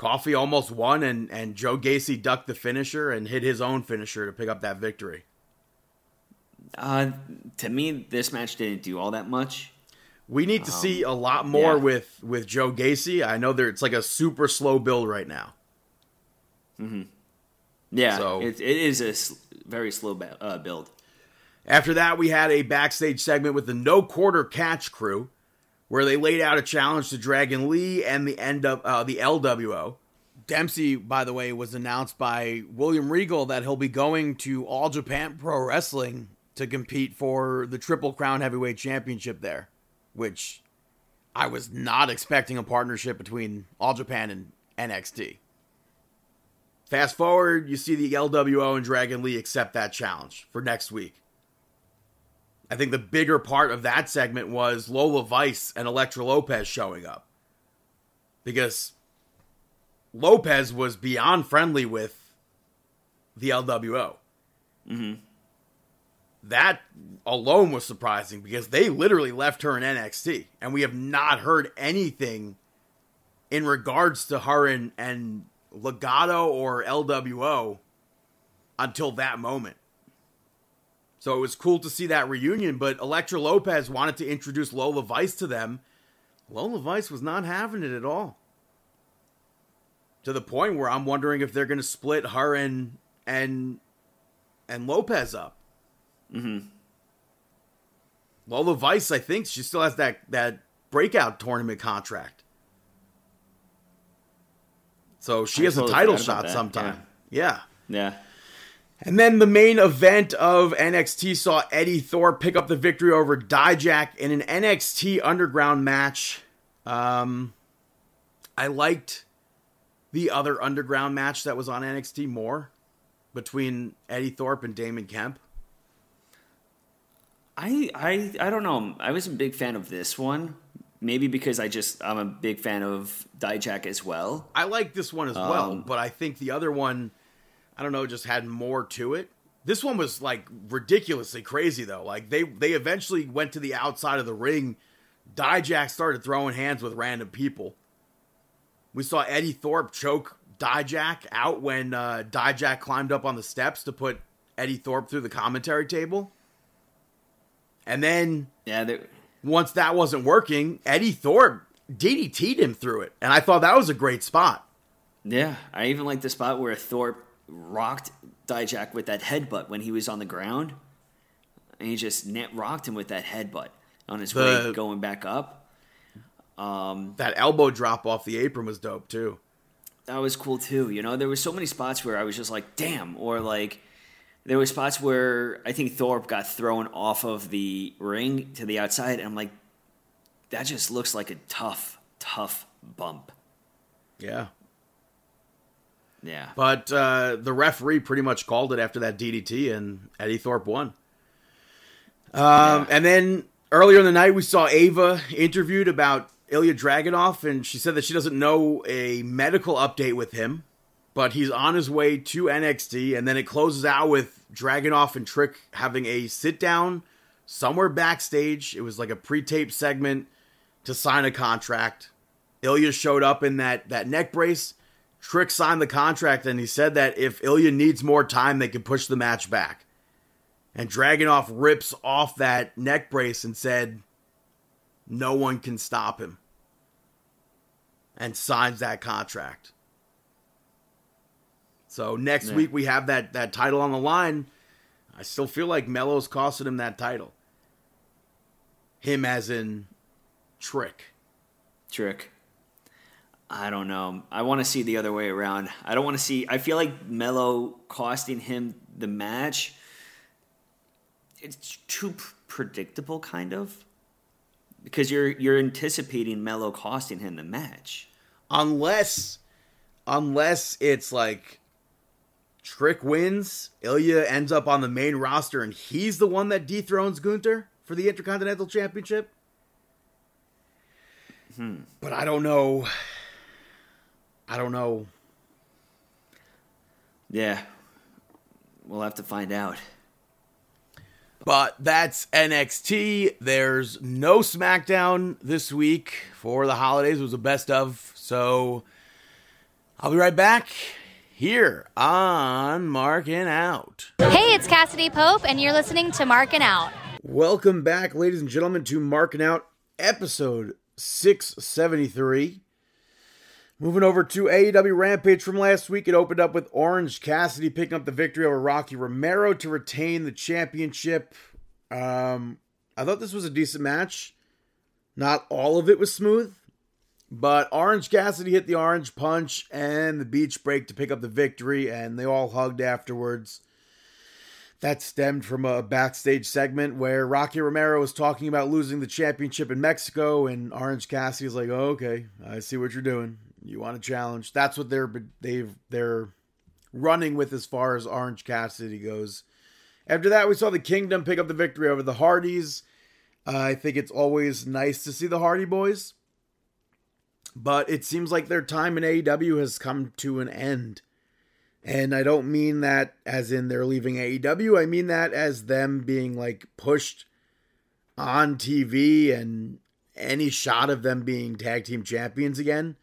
Coffey almost won, and, and Joe Gacy ducked the finisher and hit his own finisher to pick up that victory. Uh, to me, this match didn't do all that much. We need to see a lot more Um, yeah. with, with Joe Gacy. I know there it's like a super slow build right now. Yeah, So- it, it is a s- very slow ba- uh, build. After that, we had a backstage segment with the No Quarter Catch crew, where they laid out a challenge to Dragon Lee and the end of uh, the LWO. Dempsey, by the way, was announced by William Regal that he'll be going to All Japan Pro Wrestling to compete for the Triple Crown Heavyweight Championship there, which I was not expecting a partnership between All Japan and NXT. Fast forward, you see the LWO and Dragon Lee accept that challenge for next week. I think the bigger part of that segment was Lola Vice and Elektra Lopez showing up. Because Lopez was beyond friendly with the LWO. Mm-hmm. That alone was surprising because they literally left her in NXT. And we have not heard anything in regards to her and, and Legado or LWO until that moment. So it was cool to see that reunion, but Elektra Lopez wanted to introduce Lola Vice to them. Lola Vice was not having it at all. To the point where I'm wondering if they're going to split her and and and Lopez up. Mm-hmm. Lola Vice, I think she still has that that breakout tournament contract. So she I has a title shot sometime. yeah. Yeah. And then the main event of NXT saw Eddie Thorpe pick up the victory over Dijak in an NXT Underground match. Um, I liked the other Underground match that was on NXT more between Eddie Thorpe and Damon Kemp. I I I don't know. I was a big fan of this one. Maybe because I just I'm a big fan of Dijak as well. I like this one as well, Um, but I think the other one, I don't know, just had more to it. This one was like ridiculously crazy though. Like they they eventually went to the outside of the ring. Dijak started throwing hands with random people. We saw Eddie Thorpe choke Dijak out when uh, Dijak climbed up on the steps to put Eddie Thorpe through the commentary table. And then Yeah, there, once that wasn't working, Eddie Thorpe DDT'd him through it. And I thought that was a great spot. yeah. I even like the spot where Thorpe rocked Dijak with that headbutt when he was on the ground, and he just net rocked him with that headbutt on his The- way going back up. Um, That elbow drop off the apron was dope too. that was cool too. You know, there was so many spots where I was just like, damn, or like there were spots where I think Thorpe got thrown off of the ring to the outside, and I'm like, that just looks like a tough, tough bump. Yeah. Yeah. But uh, the referee pretty much called it after that DDT, and Eddie Thorpe won. Um, And then earlier in the night, we saw Ava interviewed about Ilya Dragunov, and she said that she doesn't know a medical update with him, but he's on his way to NXT. And then it closes out with Dragunov and Trick having a sit down somewhere backstage. It was like a pre taped segment to sign a contract. Ilya showed up in that, that neck brace. Trick signed the contract, and he said that if Ilya needs more time, they can push the match back. And Dragunov rips off that neck brace and said, No one can stop him. And signs that contract. So next Yeah. week we have that, that title on the line. I still feel like Melo's costing him that title. Him as in Trick. Trick. I don't know. I want to see the other way around. I don't want to see. I feel like Melo costing him the match. It's too predictable, kind of, because you're you're anticipating Melo costing him the match. unless unless it's like Trick wins, Ilya ends up on the main roster and he's the one that dethrones Gunther for the Intercontinental Championship. Hmm. But I don't know. I don't know. Yeah, we'll have to find out. But that's NXT. There's no SmackDown this week for the holidays. It was a best of. So I'll be right back here on Marking Out. Hey, it's Cassadee Pope, and you're listening to Markin' Out. Welcome back, ladies and gentlemen, to Marking Out episode 673. Moving over to AEW Rampage from last week, it opened up with Orange Cassidy picking up the victory over Rocky Romero to retain the championship. Um, I thought this was a decent match. Not all of it was smooth, but Orange Cassidy hit the orange punch and the beach break to pick up the victory, and they all hugged afterwards. That stemmed from a backstage segment where Rocky Romero was talking about losing the championship in Mexico, and Orange Cassidy's like, oh, "Okay, I see what you're doing. You want a challenge?" That's what they're they've they're running with as far as Orange Cassidy goes. After that, we saw the Kingdom pick up the victory over the Hardys. Uh, I think it's always nice to see the Hardy Boys, but it seems like their time in AEW has come to an end. And I don't mean that as in they're leaving AEW. I mean that as them being like pushed on TV and any shot of them being tag team champions again.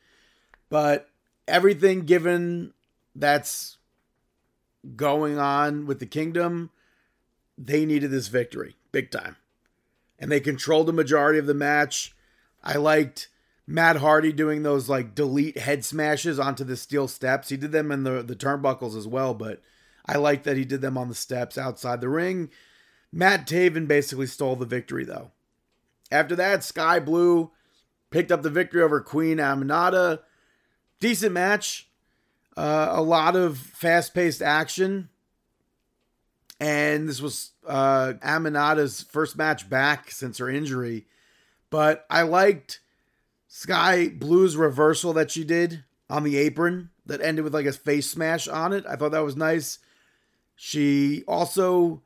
But everything given that's going on with the kingdom, they needed this victory big time. And they controlled the majority of the match. I liked Matt Hardy doing those like delete head smashes onto the steel steps. He did them in the, the turnbuckles as well, but I like that he did them on the steps outside the ring. Matt Taven basically stole the victory though. After that, Skye Blue picked up the victory over Queen Aminata. Decent match. Uh, a lot of fast paced action. And this was uh, Aminata's first match back since her injury. But I liked Skye Blue's reversal that she did on the apron that ended with like a face smash on it. I thought that was nice. She also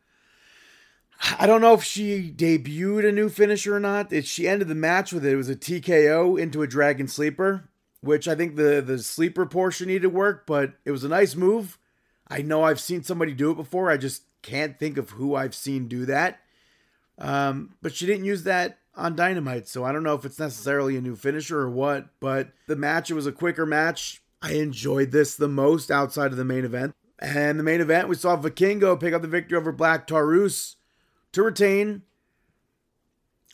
I don't know if she debuted a new finisher or not. It, she ended the match with it. It was a TKO into a Dragon Sleeper, which I think the the sleeper portion needed work, but it was a nice move. I know I've seen somebody do it before. I just can't think of who I've seen do that. Um, but she didn't use that on Dynamite, so I don't know if it's necessarily a new finisher or what. But the match, it was a quicker match. I enjoyed this the most outside of the main event. And the main event, we saw Vikingo pick up the victory over Black Taurus to retain.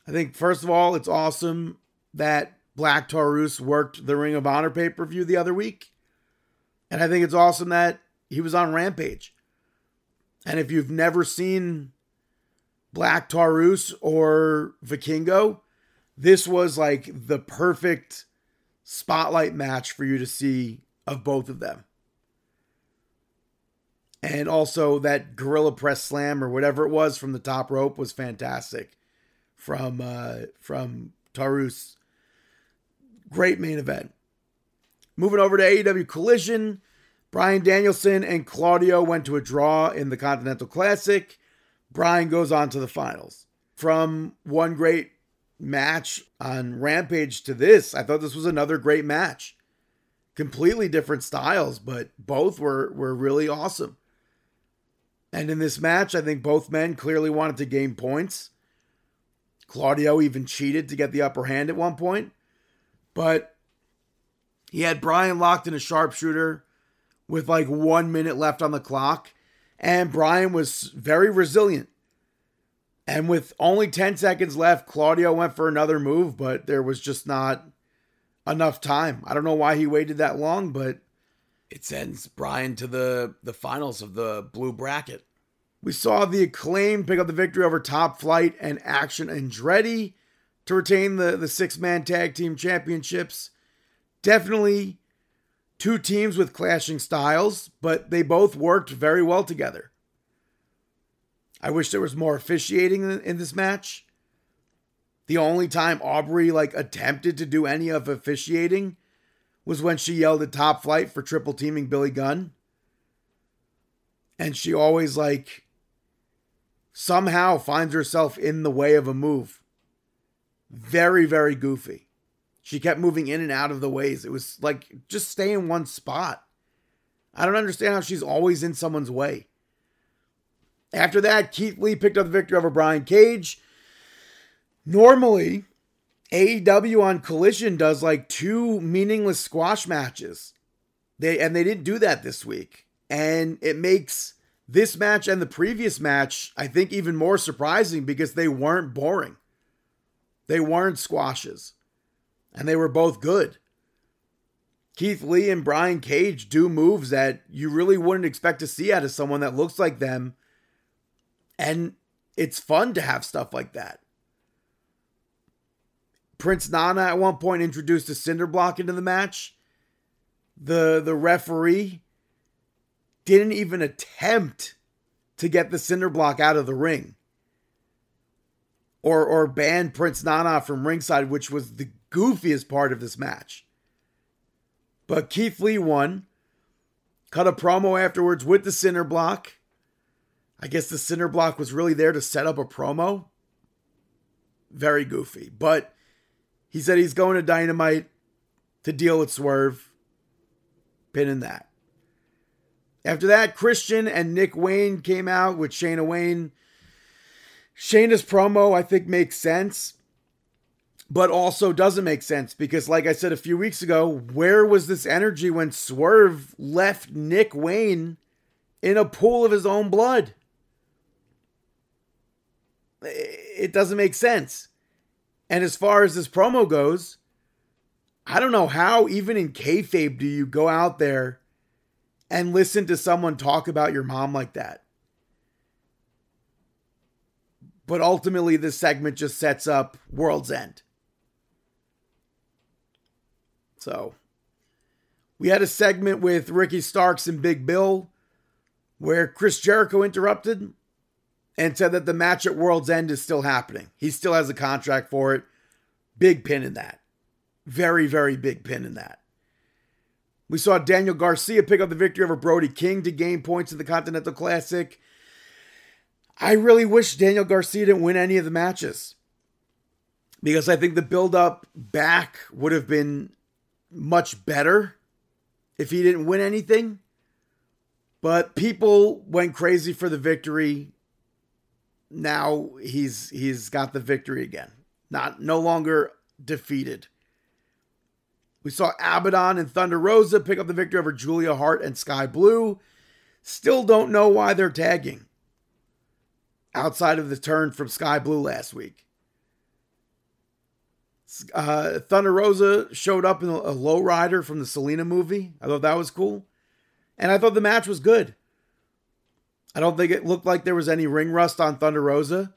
I think, first of all, it's awesome that Black Taurus worked the Ring of Honor pay per view the other week. And I think it's awesome that he was on Rampage. And if you've never seen Black Taurus or Vikingo, this was like the perfect spotlight match for you to see of both of them. And also that gorilla press slam or whatever it was from the top rope was fantastic from uh from Taurus. Great main event. Moving over to AEW Collision, Bryan Danielson and Claudio went to a draw in the Continental Classic. Bryan goes on to the finals. From one great match on Rampage to this, I thought this was another great match. Completely different styles, but both were were really awesome. And in this match, I think both men clearly wanted to gain points. Claudio even cheated to get the upper hand at one point, but he had Bryan locked in a sharpshooter with like one minute left on the clock, and Bryan was very resilient. And with only 10 seconds left, Claudio went for another move, but there was just not enough time. I don't know why he waited that long, but it sends Bryan to the, the finals of the blue bracket. We saw the Acclaimed pick up the victory over Top Flight and Action Andretti to retain the, the six man tag team championships. Definitely two teams with clashing styles, but they both worked very well together. I wish there was more officiating in, this match. The only time Aubrey like attempted to do any of officiating was when she yelled at Top Flight for triple teaming Billy Gunn. And she always like somehow finds herself in the way of a move. Very, very goofy. She kept moving in and out of the ways. It was like just stay in one spot. I don't understand how she's always in someone's way. After that, Keith Lee picked up the victory over Brian Cage. Normally, AEW on Collision does like two meaningless squash matches. They and they didn't do that this week. And it makes this match and the previous match, I think, even more surprising because they weren't boring. They weren't squashes. And they were both good. Keith Lee and Brian Cage do moves that you really wouldn't expect to see out of someone that looks like them and it's fun to have stuff like that. Prince Nana at one point introduced a cinder block into the match. The the referee didn't even attempt to get the cinder block out of the ring. Or or ban Prince Nana from ringside, which was the goofiest part of this match. But Keith Lee won. Cut a promo afterwards with the cinder block. I guess the cinder block was really there to set up a promo. Very goofy. But he said he's going to Dynamite to deal with Swerve. Pinning that. After that, Christian and Nick Wayne came out with Shayna Wayne. Shayna's promo, I think, makes sense, but also doesn't make sense because, like I said a few weeks ago, where was this energy when Swerve left Nick Wayne in a pool of his own blood? it doesn't make sense. And as far as this promo goes, I don't know how, even in kayfabe, do you go out there and listen to someone talk about your mom like that? But ultimately, this segment just sets up World's End. So, we had a segment with Ricky Starks and Big Bill where Chris Jericho interrupted and said that the match at World's End is still happening. He still has a contract for it. Big pin in that. Very, very big pin in that. We saw Daniel Garcia pick up the victory over Brody King to gain points in the Continental Classic. I really wish Daniel Garcia didn't win any of the matches because I think the build up back would have been much better if he didn't win anything. But people went crazy for the victory now he's he's got the victory again. Not no longer defeated. We saw Abaddon and Thunder Rosa pick up the victory over Julia Hart and Skye Blue. Still don't know why they're tagging. Outside of the turn from Skye Blue last week. Uh, Thunder Rosa showed up in a, a lowrider from the Selena movie. I thought that was cool. And I thought the match was good. I don't think it looked like there was any ring rust on Thunder Rosa.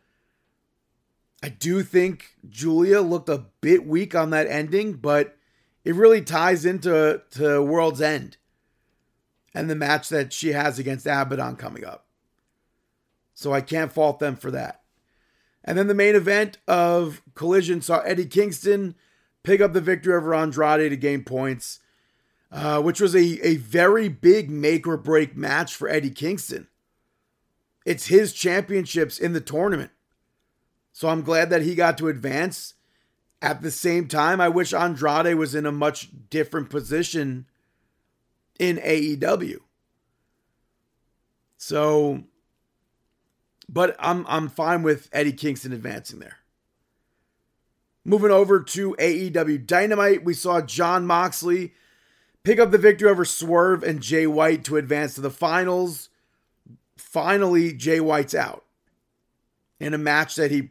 I do think Julia looked a bit weak on that ending, but it really ties into to World's End and the match that she has against Abaddon coming up. So I can't fault them for that. And then the main event of Collision saw Eddie Kingston pick up the victory over Andrade to gain points, uh, which was a, a very big make or break match for Eddie Kingston. It's his championships in the tournament. So I'm glad that he got to advance. At the same time, I wish Andrade was in a much different position in AEW. So but I'm I'm fine with Eddie Kingston advancing there. Moving over to AEW Dynamite, we saw Jon Moxley pick up the victory over Swerve and Jay White to advance to the finals. Finally, Jay White's out in a match that he,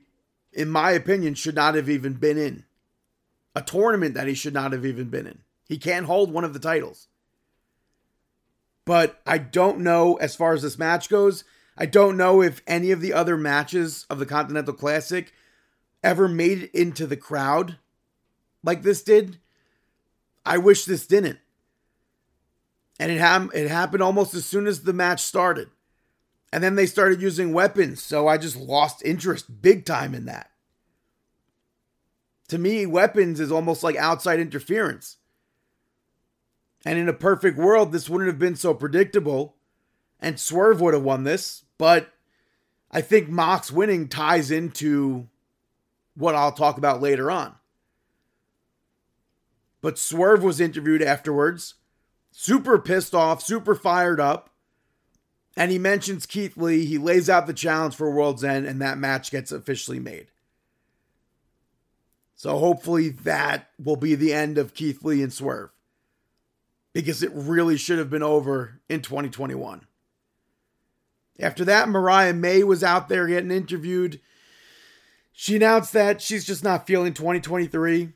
in my opinion, should not have even been in. A tournament that he should not have even been in. He can't hold one of the titles. But I don't know as far as this match goes I don't know if any of the other matches of the Continental Classic ever made it into the crowd like this did. I wish this didn't. And it, ha- it happened almost as soon as the match started. And then they started using weapons, so I just lost interest big time in that. To me, weapons is almost like outside interference. And in a perfect world, this wouldn't have been so predictable, and Swerve would have won this. But I think Mox winning ties into what I'll talk about later on. But Swerve was interviewed afterwards, super pissed off, super fired up. And he mentions Keith Lee. He lays out the challenge for World's End, and that match gets officially made. So hopefully that will be the end of Keith Lee and Swerve. Because it really should have been over in 2021. After that, Mariah May was out there getting interviewed. She announced that she's just not feeling 2023.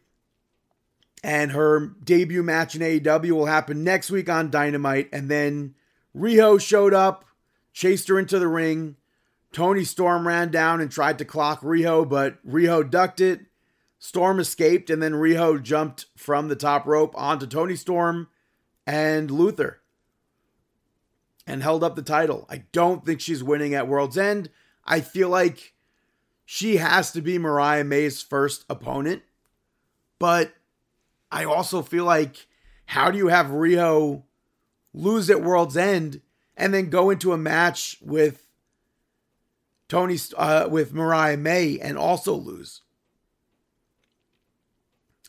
And her debut match in AEW will happen next week on Dynamite. And then Riho showed up, chased her into the ring. Toni Storm ran down and tried to clock Riho, but Riho ducked it. Storm escaped, and then Riho jumped from the top rope onto Toni Storm and Luther and held up the title. I don't think she's winning at World's End. I feel like she has to be Mariah May's first opponent. But I also feel like how do you have Riho lose at World's End and then go into a match with Toni uh, with Mariah May and also lose?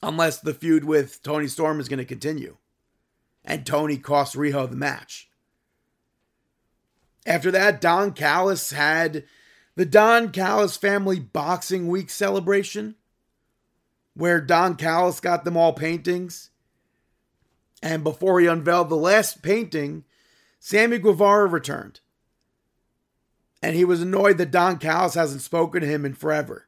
Unless the feud with Toni Storm is going to continue and Tony costs Riho the match. After that, Don Callis had the Don Callis Family Boxing Week celebration, where Don Callis got them all paintings. And before he unveiled the last painting, Sammy Guevara returned. And he was annoyed that Don Callis hasn't spoken to him in forever.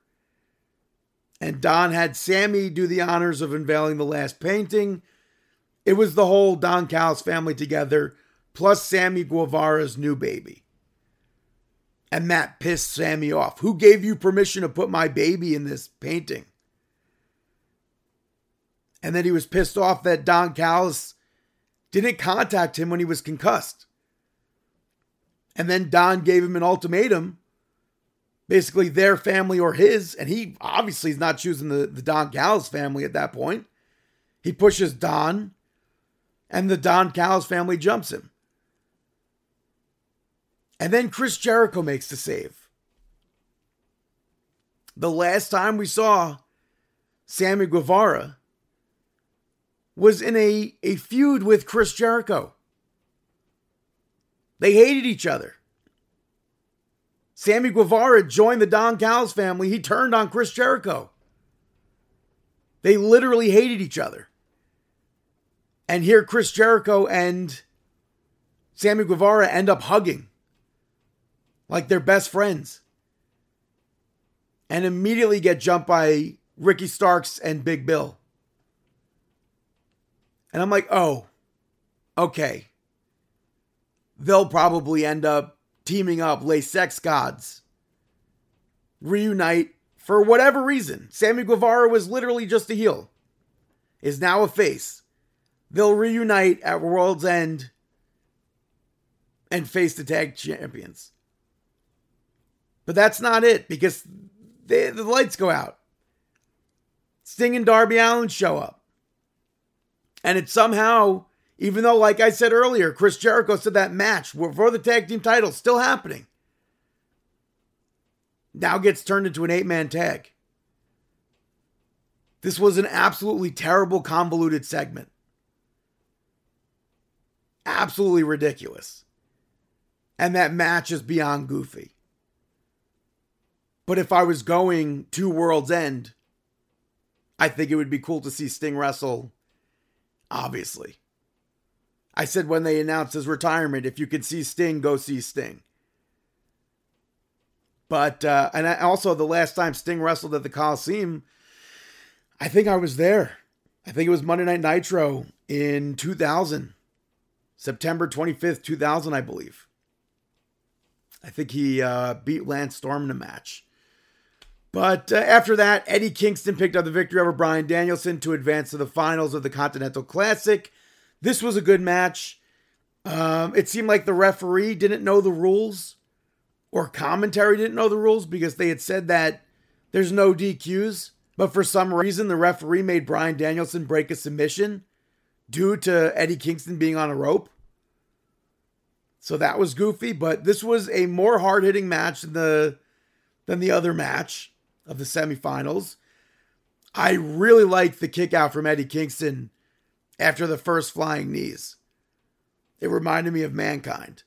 And Don had Sammy do the honors of unveiling the last painting. It was the whole Don Callis family together plus Sammy Guevara's new baby. And that pissed Sammy off. Who gave you permission to put my baby in this painting? And then he was pissed off that Don Callis didn't contact him when he was concussed. And then Don gave him an ultimatum, basically their family or his. And he obviously is not choosing the, the Don Callis family at that point. He pushes Don, and the Don Callis family jumps him. And then Chris Jericho makes the save. The last time we saw Sammy Guevara was in a, a feud with Chris Jericho. They hated each other. Sammy Guevara joined the Don Callis family. He turned on Chris Jericho. They literally hated each other. And here Chris Jericho and Sammy Guevara end up hugging like they're best friends. And immediately get jumped by Ricky Starks and Big Bill. And I'm like, oh, okay. They'll probably end up teaming up, Le Sex Gods, reunite, for whatever reason, Sammy Guevara was literally just a heel, is now a face. They'll reunite at World's End and face the tag champions. But that's not it because they, the lights go out. Sting and Darby Allin show up. And it somehow, even though, like I said earlier, Chris Jericho said that match for the tag team title still happening, now gets turned into an eight man tag. This was an absolutely terrible, convoluted segment. Absolutely ridiculous. And that match is beyond goofy. But if I was going to World's End, I think it would be cool to see Sting wrestle, obviously. I said when they announced his retirement, if you could see Sting, go see Sting. But, uh, and I, also the last time Sting wrestled at the Coliseum, I think I was there. I think it was Monday Night Nitro in 2000, September 25th, 2000, I believe. I think he uh, beat Lance Storm in a match. But uh, after that, Eddie Kingston picked up the victory over Bryan Danielson to advance to the finals of the Continental Classic. This was a good match. Um, it seemed like the referee didn't know the rules, or commentary didn't know the rules because they had said that there's no DQs. But for some reason, the referee made Bryan Danielson break a submission due to Eddie Kingston being on a rope. So that was goofy, but this was a more hard hitting match than the than the other match of the semifinals. I really liked the kick out from Eddie Kingston after the first flying knees. It reminded me of Mankind.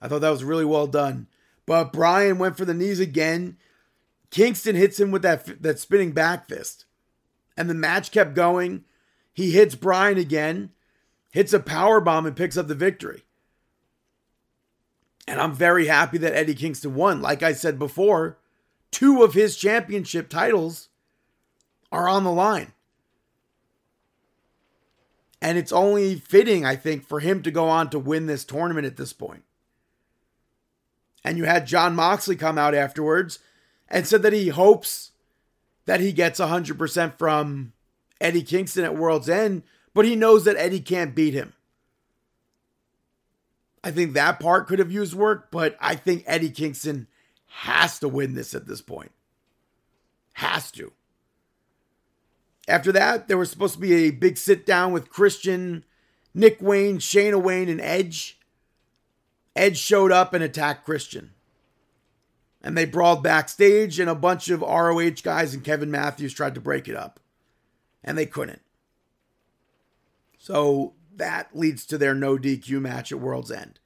I thought that was really well done. But Bryan went for the knees again. Kingston hits him with that that spinning back fist. And the match kept going. He hits Bryan again, hits a power bomb and picks up the victory. And I'm very happy that Eddie Kingston won. Like I said before, two of his championship titles are on the line. And it's only fitting, I think, for him to go on to win this tournament at this point. And you had Jon Moxley come out afterwards and said that he hopes that he gets 100% from Eddie Kingston at World's End, but he knows that Eddie can't beat him. I think that part could have used work, but I think Eddie Kingston has to win this at this point. Has to. After that, there was supposed to be a big sit down with Christian, Nick Wayne, Shayna Wayne, and Edge. Edge showed up and attacked Christian. And they brawled backstage, and a bunch of ROH guys and Kevin Matthews tried to break it up. And they couldn't. So that leads to their no DQ match at World's End.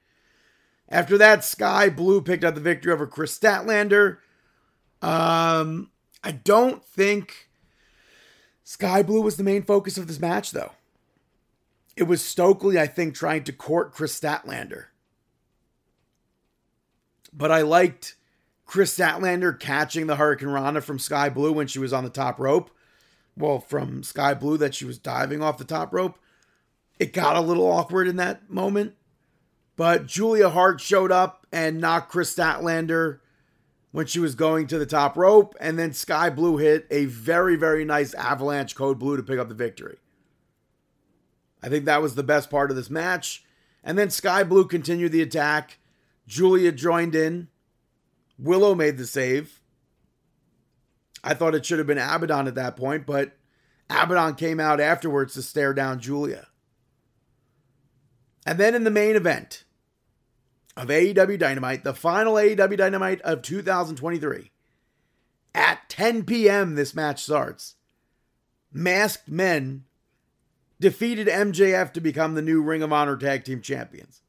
After that, Skye Blue picked up the victory over Kris Statlander. Um, I don't think Skye Blue was the main focus of this match, though. It was Stokely, I think, trying to court Kris Statlander. But I liked Kris Statlander catching the hurricanrana from Skye Blue when she was on the top rope. Well, from Skye Blue that she was diving off the top rope. It got a little awkward in that moment. But Julia Hart showed up and knocked Kris Statlander when she was going to the top rope. And then Skye Blue hit a very, very nice avalanche code blue to pick up the victory. I think that was the best part of this match. And then Skye Blue continued the attack. Julia joined in. Willow made the save. I thought it should have been Abaddon at that point, but Abaddon came out afterwards to stare down Julia. And then in the main event of AEW Dynamite, the final AEW Dynamite of 2023, at 10 p.m., this match starts. Masked Men defeated MJF to become the new Ring of Honor Tag Team Champions.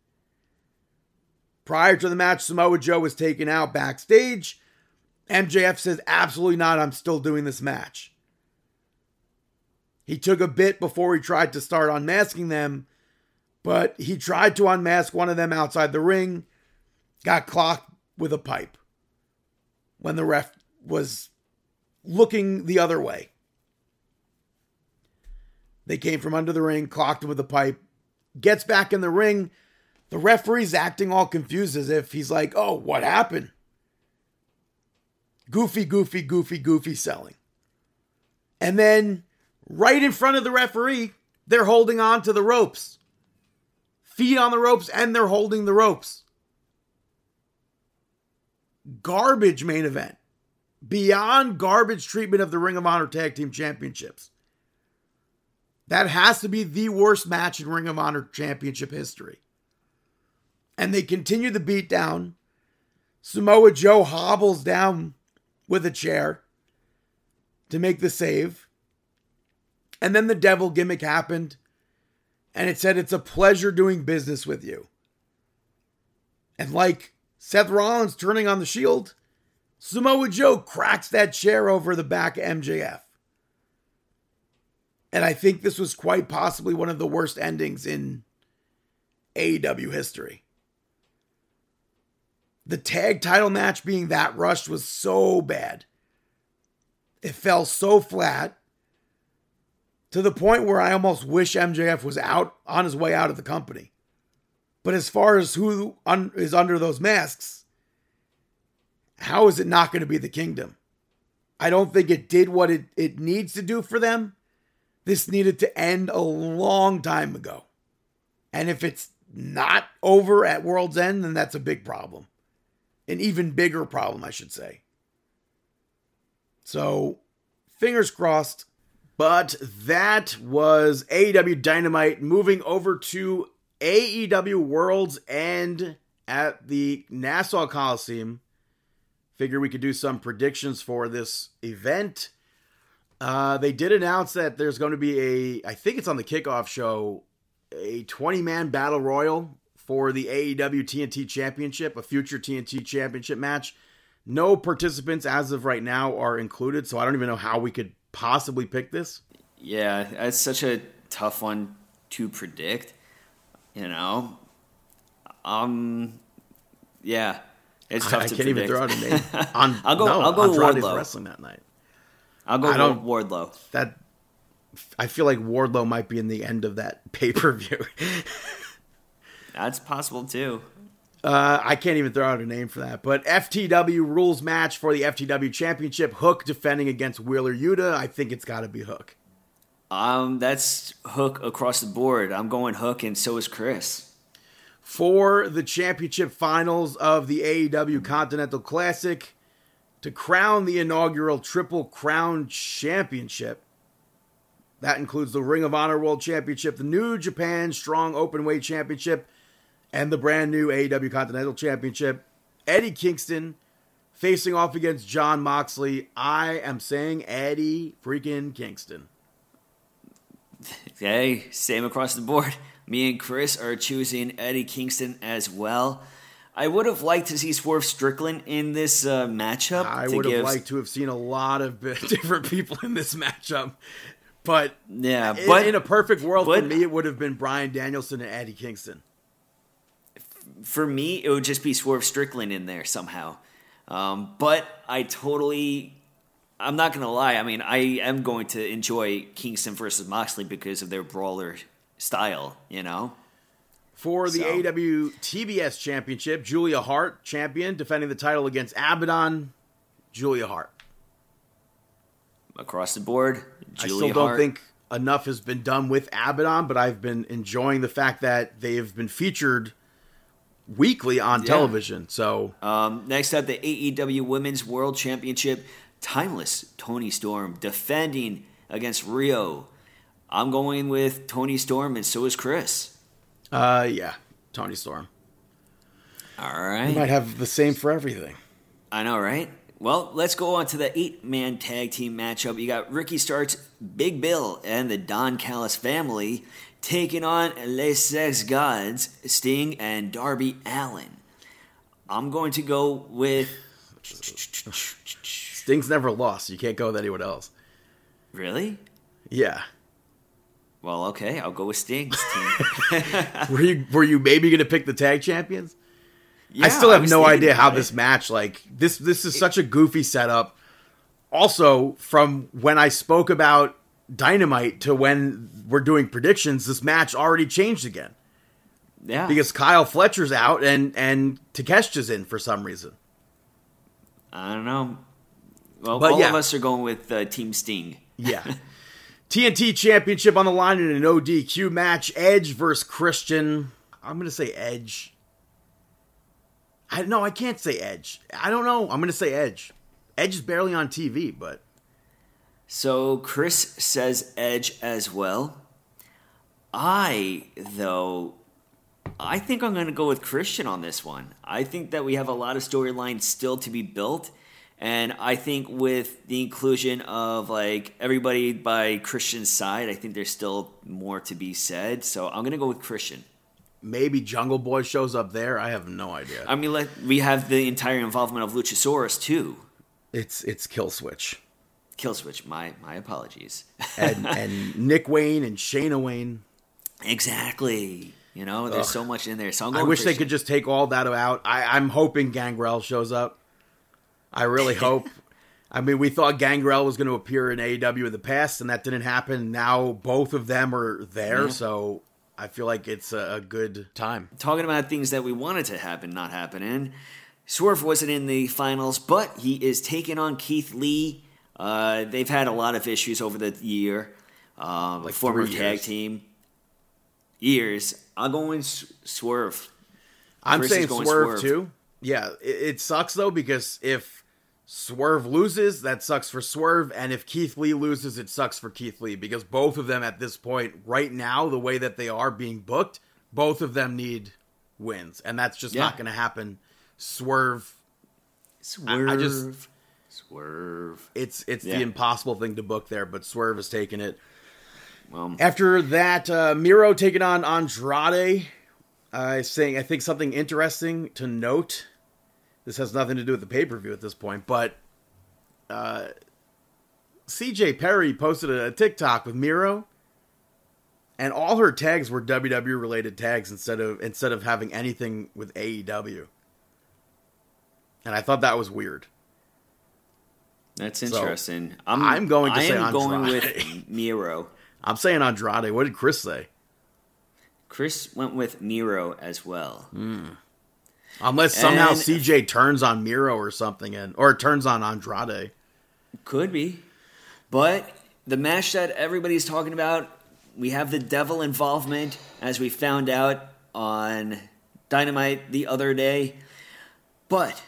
Prior to the match, Samoa Joe was taken out backstage. MJF says, Absolutely not, I'm still doing this match. He took a bit before he tried to start unmasking them, but he tried to unmask one of them outside the ring, got clocked with a pipe when the ref was looking the other way. They came from under the ring, clocked him with a pipe, gets back in the ring. The referee's acting all confused as if he's like, oh, what happened? goofy, goofy, goofy, goofy selling. And then right in front of the referee, they're holding on to the ropes. Feet on the ropes, and they're holding the ropes. Garbage main event. Beyond garbage treatment of the Ring of Honor Tag Team Championships. That has to be the worst match in Ring of Honor Championship history. And they continue the beatdown. Samoa Joe hobbles down with a chair to make the save. And then the devil gimmick happened. And it said, It's a pleasure doing business with you. And like Seth Rollins turning on the shield, Samoa Joe cracks that chair over the back of MJF. And I think this was quite possibly one of the worst endings in AEW history. The tag title match being that rushed was so bad. It fell so flat to the point where I almost wish MJF was out on his way out of the company. But as far as who un- is under those masks, how is it not going to be the kingdom? I don't think it did what it, it needs to do for them. This needed to end a long time ago. And if it's not over at World's End, then that's a big problem. An even bigger problem, I should say. So, fingers crossed. But that was AEW Dynamite moving over to AEW Worlds End at the Nassau Coliseum. Figure we could do some predictions for this event. Uh, they did announce that there's going to be a, I think it's on the kickoff show, a 20 man battle royal for the AEW TNT Championship, a future TNT Championship match. No participants as of right now are included, so I don't even know how we could possibly pick this. Yeah, it's such a tough one to predict. You know, um, yeah, it's tough I to can't predict. even throw out a name. On, <laughs> I'll go- No, I'll go Andrade's Wardlow. wrestling that night. I'll go I don't- Wardlow. That I feel like Wardlow might be in the end of that pay per view. That's possible too. Uh, I can't even throw out a name for that. But FTW rules match for the FTW Championship. Hook defending against Wheeler Yuta. I think it's got to be Hook. Um, that's Hook across the board. I'm going Hook, and so is Chris. For the championship finals of the AEW Continental Classic to crown the inaugural Triple Crown Championship. That includes the Ring of Honor World Championship, the New Japan Strong Openweight Championship, and the brand new AEW Continental Championship. Eddie Kingston facing off against Jon Moxley. I am saying Eddie freaking Kingston. <laughs> Hey, same across the board. Me and Chris are choosing Eddie Kingston as well. I would have liked to see Swerve Strickland in this uh, matchup. I would have give- liked to have seen a lot of <laughs> different people in this matchup. But Yeah, but in a perfect world for me, it would have been Bryan Danielson and Eddie Kingston. For me, it would just be Swerve Strickland in there somehow. Um, but I totally, I'm not gonna lie. I mean, I am going to enjoy Kingston versus Moxley because of their brawler style. You know, For the So- AW TBS Championship, Julia Hart, champion, defending the title against Abaddon. Julia Hart. across the board. Julia Hart. I still don't Hart. think enough has been done with Abaddon, but I've been enjoying the fact that they have been featured weekly on Yeah. television. So Um, next up, the AEW Women's World Championship. Timeless Toni Storm defending against Riho. I'm going with Toni Storm, and so is Chris. uh yeah, Toni Storm. All right. We might have the same for everything. I know, right? Well, let's go on to the eight man tag team matchup. You got Ricky Starks, Big Bill, and the Don Callis family taking on Le Sex Gods, Sting, and Darby Allin. I'm going to go with. Sting's never lost. You can't go with anyone else. Really? Yeah. Well, okay, I'll go with Sting's team. <laughs> Were you were you maybe going to pick the tag champions? Yeah, I still have was no idea how about this match like this this is such a goofy setup. Also, from when I spoke about Dynamite to when we're doing predictions, this match already changed again Yeah. because Kyle Fletcher's out and and Takeshita's in for some reason. I don't know. Well, But all yeah. of us are going with uh, Team Sting. Yeah. <laughs> TNT Championship on the line in an ODQ match. Edge versus Christian. I'm going to say Edge. I no, I can't say Edge. I don't know. I'm going to say Edge. Edge is barely on TV, but So Chris says Edge as well. I, though, I think I'm going to go with Christian on this one. I think that we have a lot of storylines still to be built. And I think with the inclusion of like everybody by Christian's side, I think there's still more to be said. So I'm going to go with Christian. maybe Jungle Boy shows up there. I have no idea. I mean, like, we have the entire involvement of Luchasaurus too. It's it's Killswitch. Killswitch, my my apologies. And <laughs> and Nick Wayne and Shayna Wayne. exactly. You know, there's so much in there. So I'm I wish they could just take all that out. I, I'm hoping Gangrel shows up. I really <laughs> hope. I mean, we thought Gangrel was going to appear in AEW in the past, and that didn't happen. Now both of them are there, Yeah. so I feel like it's a, a good time. talking about things that we wanted to happen not happening. Swerve wasn't in the finals, but he is taking on Keith Lee. Uh, they've had a lot of issues over the year. Uh, Like former tag years. team years. I'm going Swerve. I'm Chris saying Swerve, Swerve. too. Yeah, it, it sucks though because if Swerve loses, that sucks for Swerve, and if Keith Lee loses, it sucks for Keith Lee because both of them at this point, right now, the way that they are being booked, both of them need wins, and that's just not going to happen. Swerve, Swerve. I just- Swerve. it's it's Yeah. the impossible thing to book there, but Swerve is taking it. After that, uh, Miro taking on Andrade. Uh, saying, I think something interesting to note. This has nothing to do with the pay per view at this point, but uh, CJ Perry posted a, TikTok with Miro, and all her tags were WWE related tags instead of instead of having anything with AEW. And I thought that was weird. That's so, interesting. I'm going to say I say am going with Miro. <laughs> I'm saying Andrade. What did Chris say? Chris went with Miro as well. Hmm. Unless somehow And- CJ turns on Miro or something, and or turns on Andrade. Could be. But the match that everybody's talking about, we have the devil involvement, as we found out on Dynamite the other day. But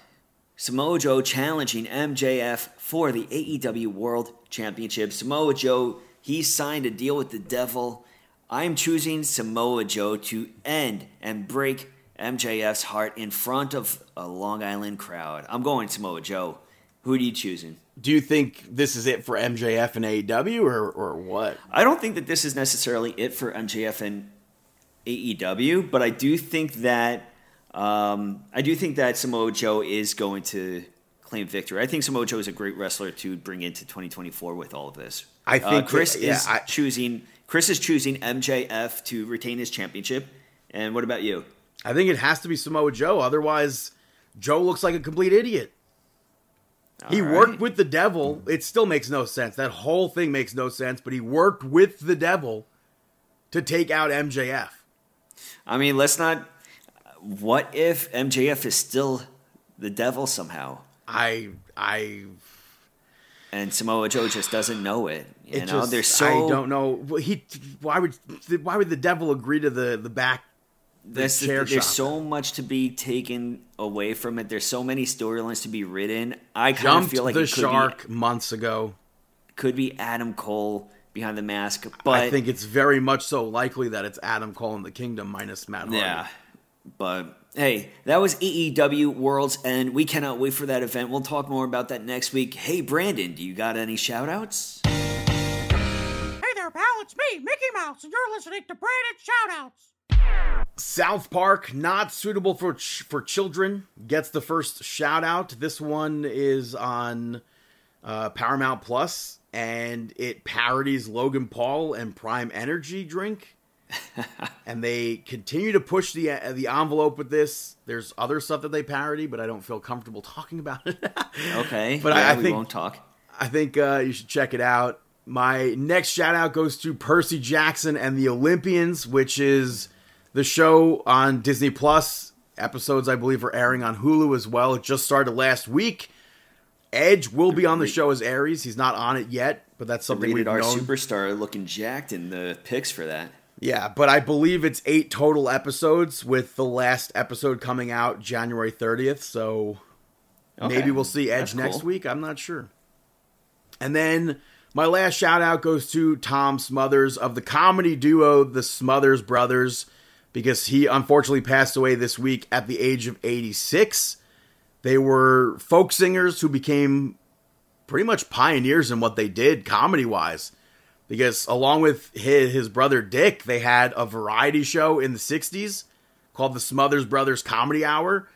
Samoa Joe challenging MJF for the AEW World Championship. Samoa Joe, he signed a deal with the devil. I'm choosing Samoa Joe to end and break MJF's heart in front of a Long Island crowd. I'm going Samoa Joe. Who are you choosing? Do you think this is it for MJF and AEW, or or what? I don't think that this is necessarily it for MJF and AEW, but I do think that um, I do think that Samoa Joe is going to claim victory. I think Samoa Joe is a great wrestler to bring into 2024 with all of this. I Uh, think Chris that- yeah, is I- choosing Chris is choosing MJF to retain his championship. And what about you? I think it has to be Samoa Joe. Otherwise, Joe looks like a complete idiot. he All worked with the devil. It still makes no sense. That whole thing makes no sense. But he worked with the devil to take out MJF. I mean, let's not. What if MJF is still the devil somehow? I I and Samoa Joe just doesn't know it. You it know, just, there's so I don't know. He why would why would the devil agree to the the back the That's the- there's so much to be taken away from it. There's so many storylines to be written. I kind of feel like the shark months ago. Could be Adam Cole behind the mask, but I think it's very much so likely that it's Adam Cole in the Kingdom minus Matt Hardy. yeah. But hey, that was AEW Worlds, and we cannot wait for that event. We'll talk more about that next week. Hey, Brandon, do you got any shout outs? Hey there, pal, it's me, Mickey Mouse, and you're listening to Brandon Shoutouts. South Park, not suitable for ch- for children, gets the first shout out. This one is on uh, Paramount Plus, and it parodies Logan Paul and Prime Energy drink. <laughs> and they continue to push the uh, the envelope with this. There's other stuff that they parody, but I don't feel comfortable <laughs> talking about it. Okay, But yeah, I- I we won't talk. I think uh, you should check it out. My next shout out goes to Percy Jackson and the Olympians, which is the show on Disney Plus. Episodes, I believe, are airing on Hulu as well. It just started last week. Edge will be on the show as Ares. He's not on it yet, but that's something Rated R superstar looking jacked in the picks for that. Yeah, but I believe it's eight total episodes, with the last episode coming out January 30th. So Okay, maybe we'll see Edge that's next cool. week. I'm not sure. And then my last shout out goes to Tom Smothers of the comedy duo The Smothers Brothers because he unfortunately passed away this week at the age of 86. They were folk singers who became pretty much pioneers in what they did comedy wise. Because along with his, his brother Dick, they had a variety show in the 60s called the Smothers Brothers Comedy Hour,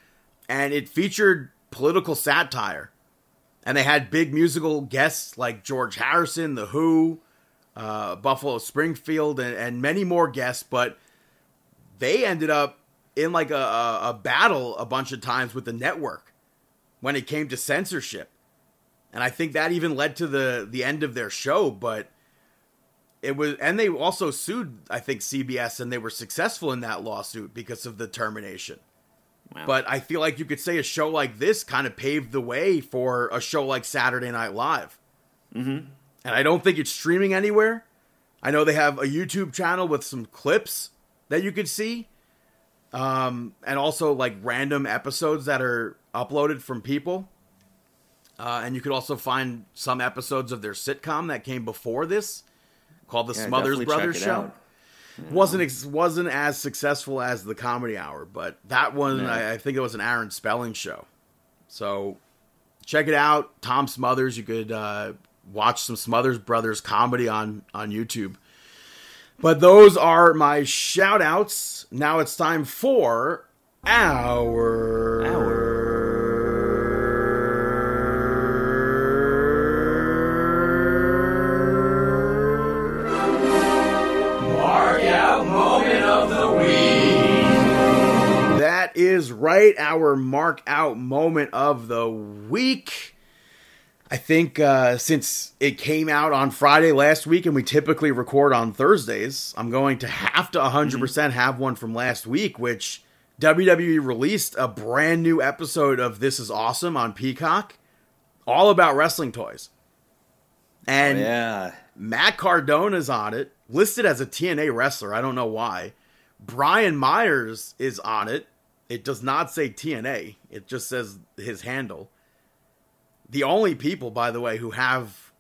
and it featured political satire. And they had big musical guests like George Harrison, The Who, uh, Buffalo Springfield, and, and many more guests, but they ended up in like a, a, a battle a bunch of times with the network when it came to censorship. And I think that even led to the the end of their show, but it was and they also sued I think CBS and they were successful in that lawsuit because of the termination. Wow. But I feel like you could say a show like this kind of paved the way for a show like Saturday Night Live. Mm-hmm. And I don't think it's streaming anywhere. I know they have a YouTube channel with some clips that you could see, um, and also like random episodes that are uploaded from people. Uh, and you could also find some episodes of their sitcom that came before this, called the Yeah, Smothers Brothers Show out. wasn't ex- wasn't as successful as the Comedy Hour, but that one No. I, I think it was an Aaron Spelling show. So check it out, Tom Smothers. You could uh, watch some Smothers Brothers comedy on on YouTube. But those are my shout outs. Now it's time for our is right, our mark out moment of the week. I think uh, since it came out on Friday last week and we typically record on Thursdays, I'm going to have to 100% have one from last week, which WWE released a brand new episode of This Is Awesome on Peacock, all about wrestling toys. And yeah. Matt Cardona's on it, listed as a TNA wrestler. I don't know why. Brian Myers is on it. It does not say TNA, it just says his handle. The only people, by the way, who have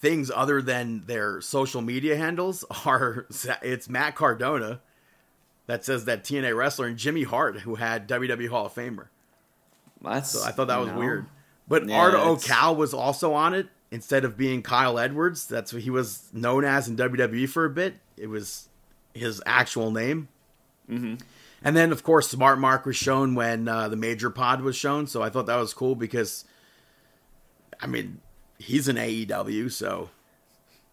things other than their social media handles are <laughs> it's Matt Cardona that says that TNA wrestler and Jimmy Hart, who had WWE Hall of Famer. That's, So I thought that was no. weird. But Yeah, it's- Ocal was also on it instead of being Kyle Edwards. That's what he was known as in WWE for a bit. It was his actual name. Mm-hmm. And then, of course, Smart Mark was shown when uh, the Major Pod was shown. So I thought that was cool because, I mean, he's an AEW, so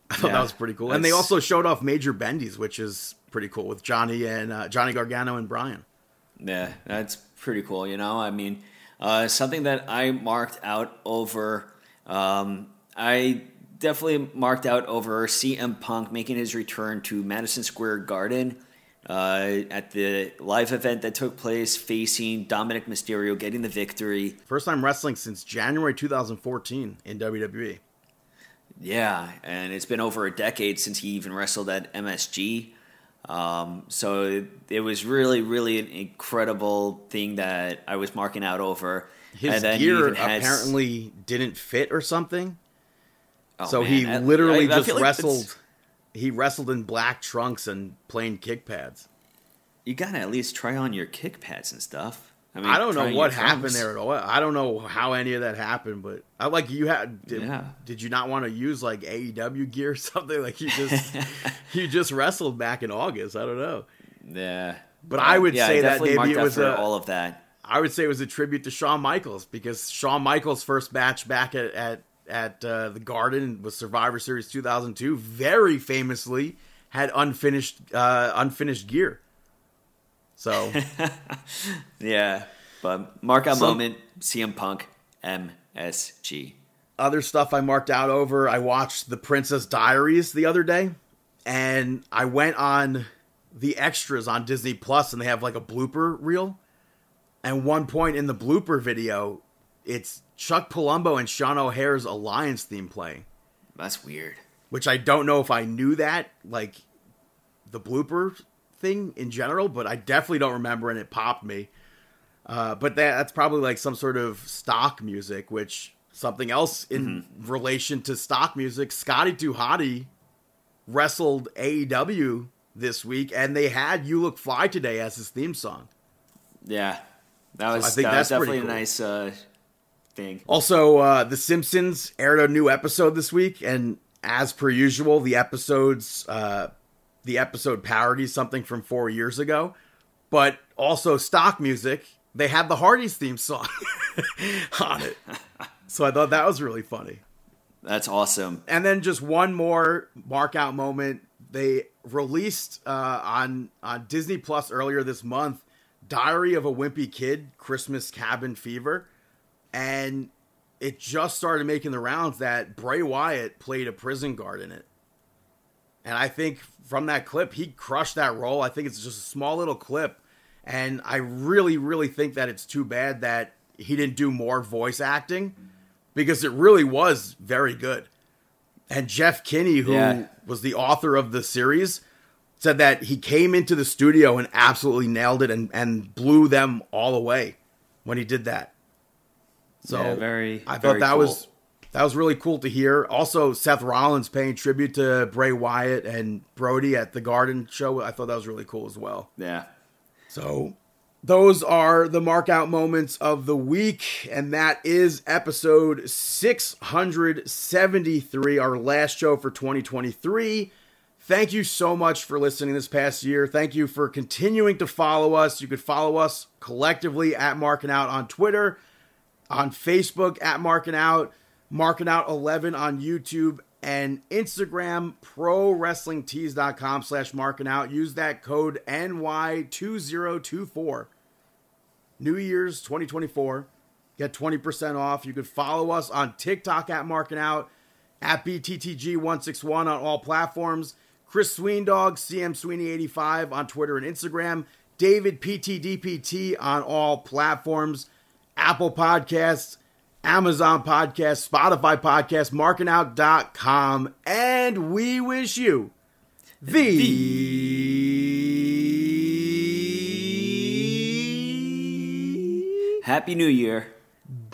I thought Yeah, that was pretty cool. And they also showed off Major Bendy's, which is pretty cool with Johnny and uh, Johnny Gargano and Brian. Yeah, that's pretty cool. You know, I mean, uh, something that I marked out over. Um, I definitely marked out over CM Punk making his return to Madison Square Garden uh, at the live event that took place, facing Dominik Mysterio, getting the victory. First time wrestling since January 2014 in WWE. Yeah, and it's been over a decade since he even wrestled at MSG. Um, so it, it was really, really an incredible thing that I was marking out over. His and then gear even had s- apparently didn't fit or something. oh, so man, he literally I- I just like wrestled. He wrestled in black trunks and plain kick pads. You gotta at least try on your kick pads and stuff. I mean, I don't know what happened trunks. there at all. I don't know how any of that happened, but I like you had. Did, Yeah. did you not want to use like AEW gear or <laughs> something? Like you just <laughs> you just wrestled back in August. I don't know. Yeah, But I would yeah, say I that maybe it was a- all of that. I would say it was a tribute to Shawn Michaels because Shawn Michaels' first match back at at, at uh, the Garden with Survivor Series 2002. Very famously had unfinished uh, unfinished gear. So <laughs> Yeah, but mark out Some- moment. CM Punk MSG. other stuff I marked out over. I watched The Princess Diaries the other day, and I went on the extras on Disney Plus, and they have like a blooper reel. And one point in the blooper video, it's Chuck Palumbo and Sean O'Haire's Alliance theme playing, That's weird. which I don't know if I knew that, like the blooper thing in general, but I definitely don't remember and it popped me. Uh, but that, that's probably like some sort of stock music, which something else in relation to stock music. Scotty Hottie wrestled AEW this week, and they had "You Look Fly" today as his theme song. Yeah, that was I think that was that's pretty definitely a nice uh, thing. Also, uh, The Simpsons aired a new episode this week, and as per usual, the episodes, uh, the episode parodies something from four years ago, but also stock music. They had the Hardys theme song <laughs> on it, so I thought that was really funny. That's awesome. And then just one more mark out moment. They released uh, on on Disney Plus earlier this month, "Diary of a Wimpy Kid: Christmas Cabin Fever," and it just started making the rounds that Bray Wyatt played a prison guard in it. And I think from that clip, he crushed that role. I think it's just a small little clip, and I really, really think that it's too bad that he didn't do more voice acting because it really was very good. And Jeff Kinney, who Yeah. was the author of the series, said that he came into the studio and absolutely nailed it and, and blew them all away when he did that. So Yeah, very- I thought that cool. was that was really cool to hear. Also, Seth Rollins paying tribute to Bray Wyatt and Brodie at the Garden show. I thought that was really cool as well. Yeah. So those are the mark out moments of the week, and that is episode 673, our last show for 2023. Thank you so much for listening this past year. Thank you for continuing to follow us. You could follow us collectively at Marking Out on Twitter, on Facebook at Marking Out, Marking Out 11 on YouTube and Instagram, prowrestlingtees.com slash marking out. Use that code NY2024. New Year's 2024. Get 20% off. You could follow us on TikTok at marking out, at BTTG161 on all platforms. Chris Sweendog, CM Sweeney85 on Twitter and Instagram. David PTDPT on all platforms. Apple Podcasts, Amazon Podcast, Spotify Podcast, markingout.com. And we wish you the Happy New Year.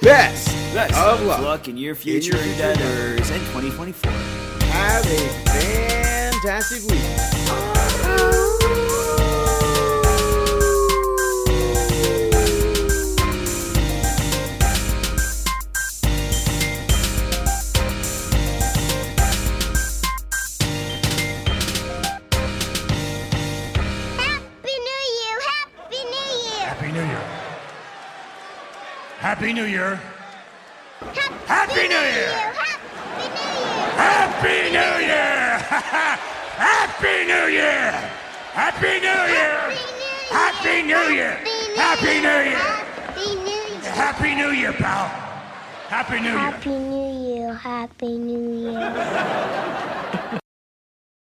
best, Best of of luck. luck in your future endeavors in 2024. Have a fantastic week. Happy New Year. Happy, Happy New Year! Happy New Year! Happy New Year. Happy New Year. Happy New Year. Happy New Year. Happy New Year! Happy New Year, pal. Happy New Year. Happy New Year! Happy New Year!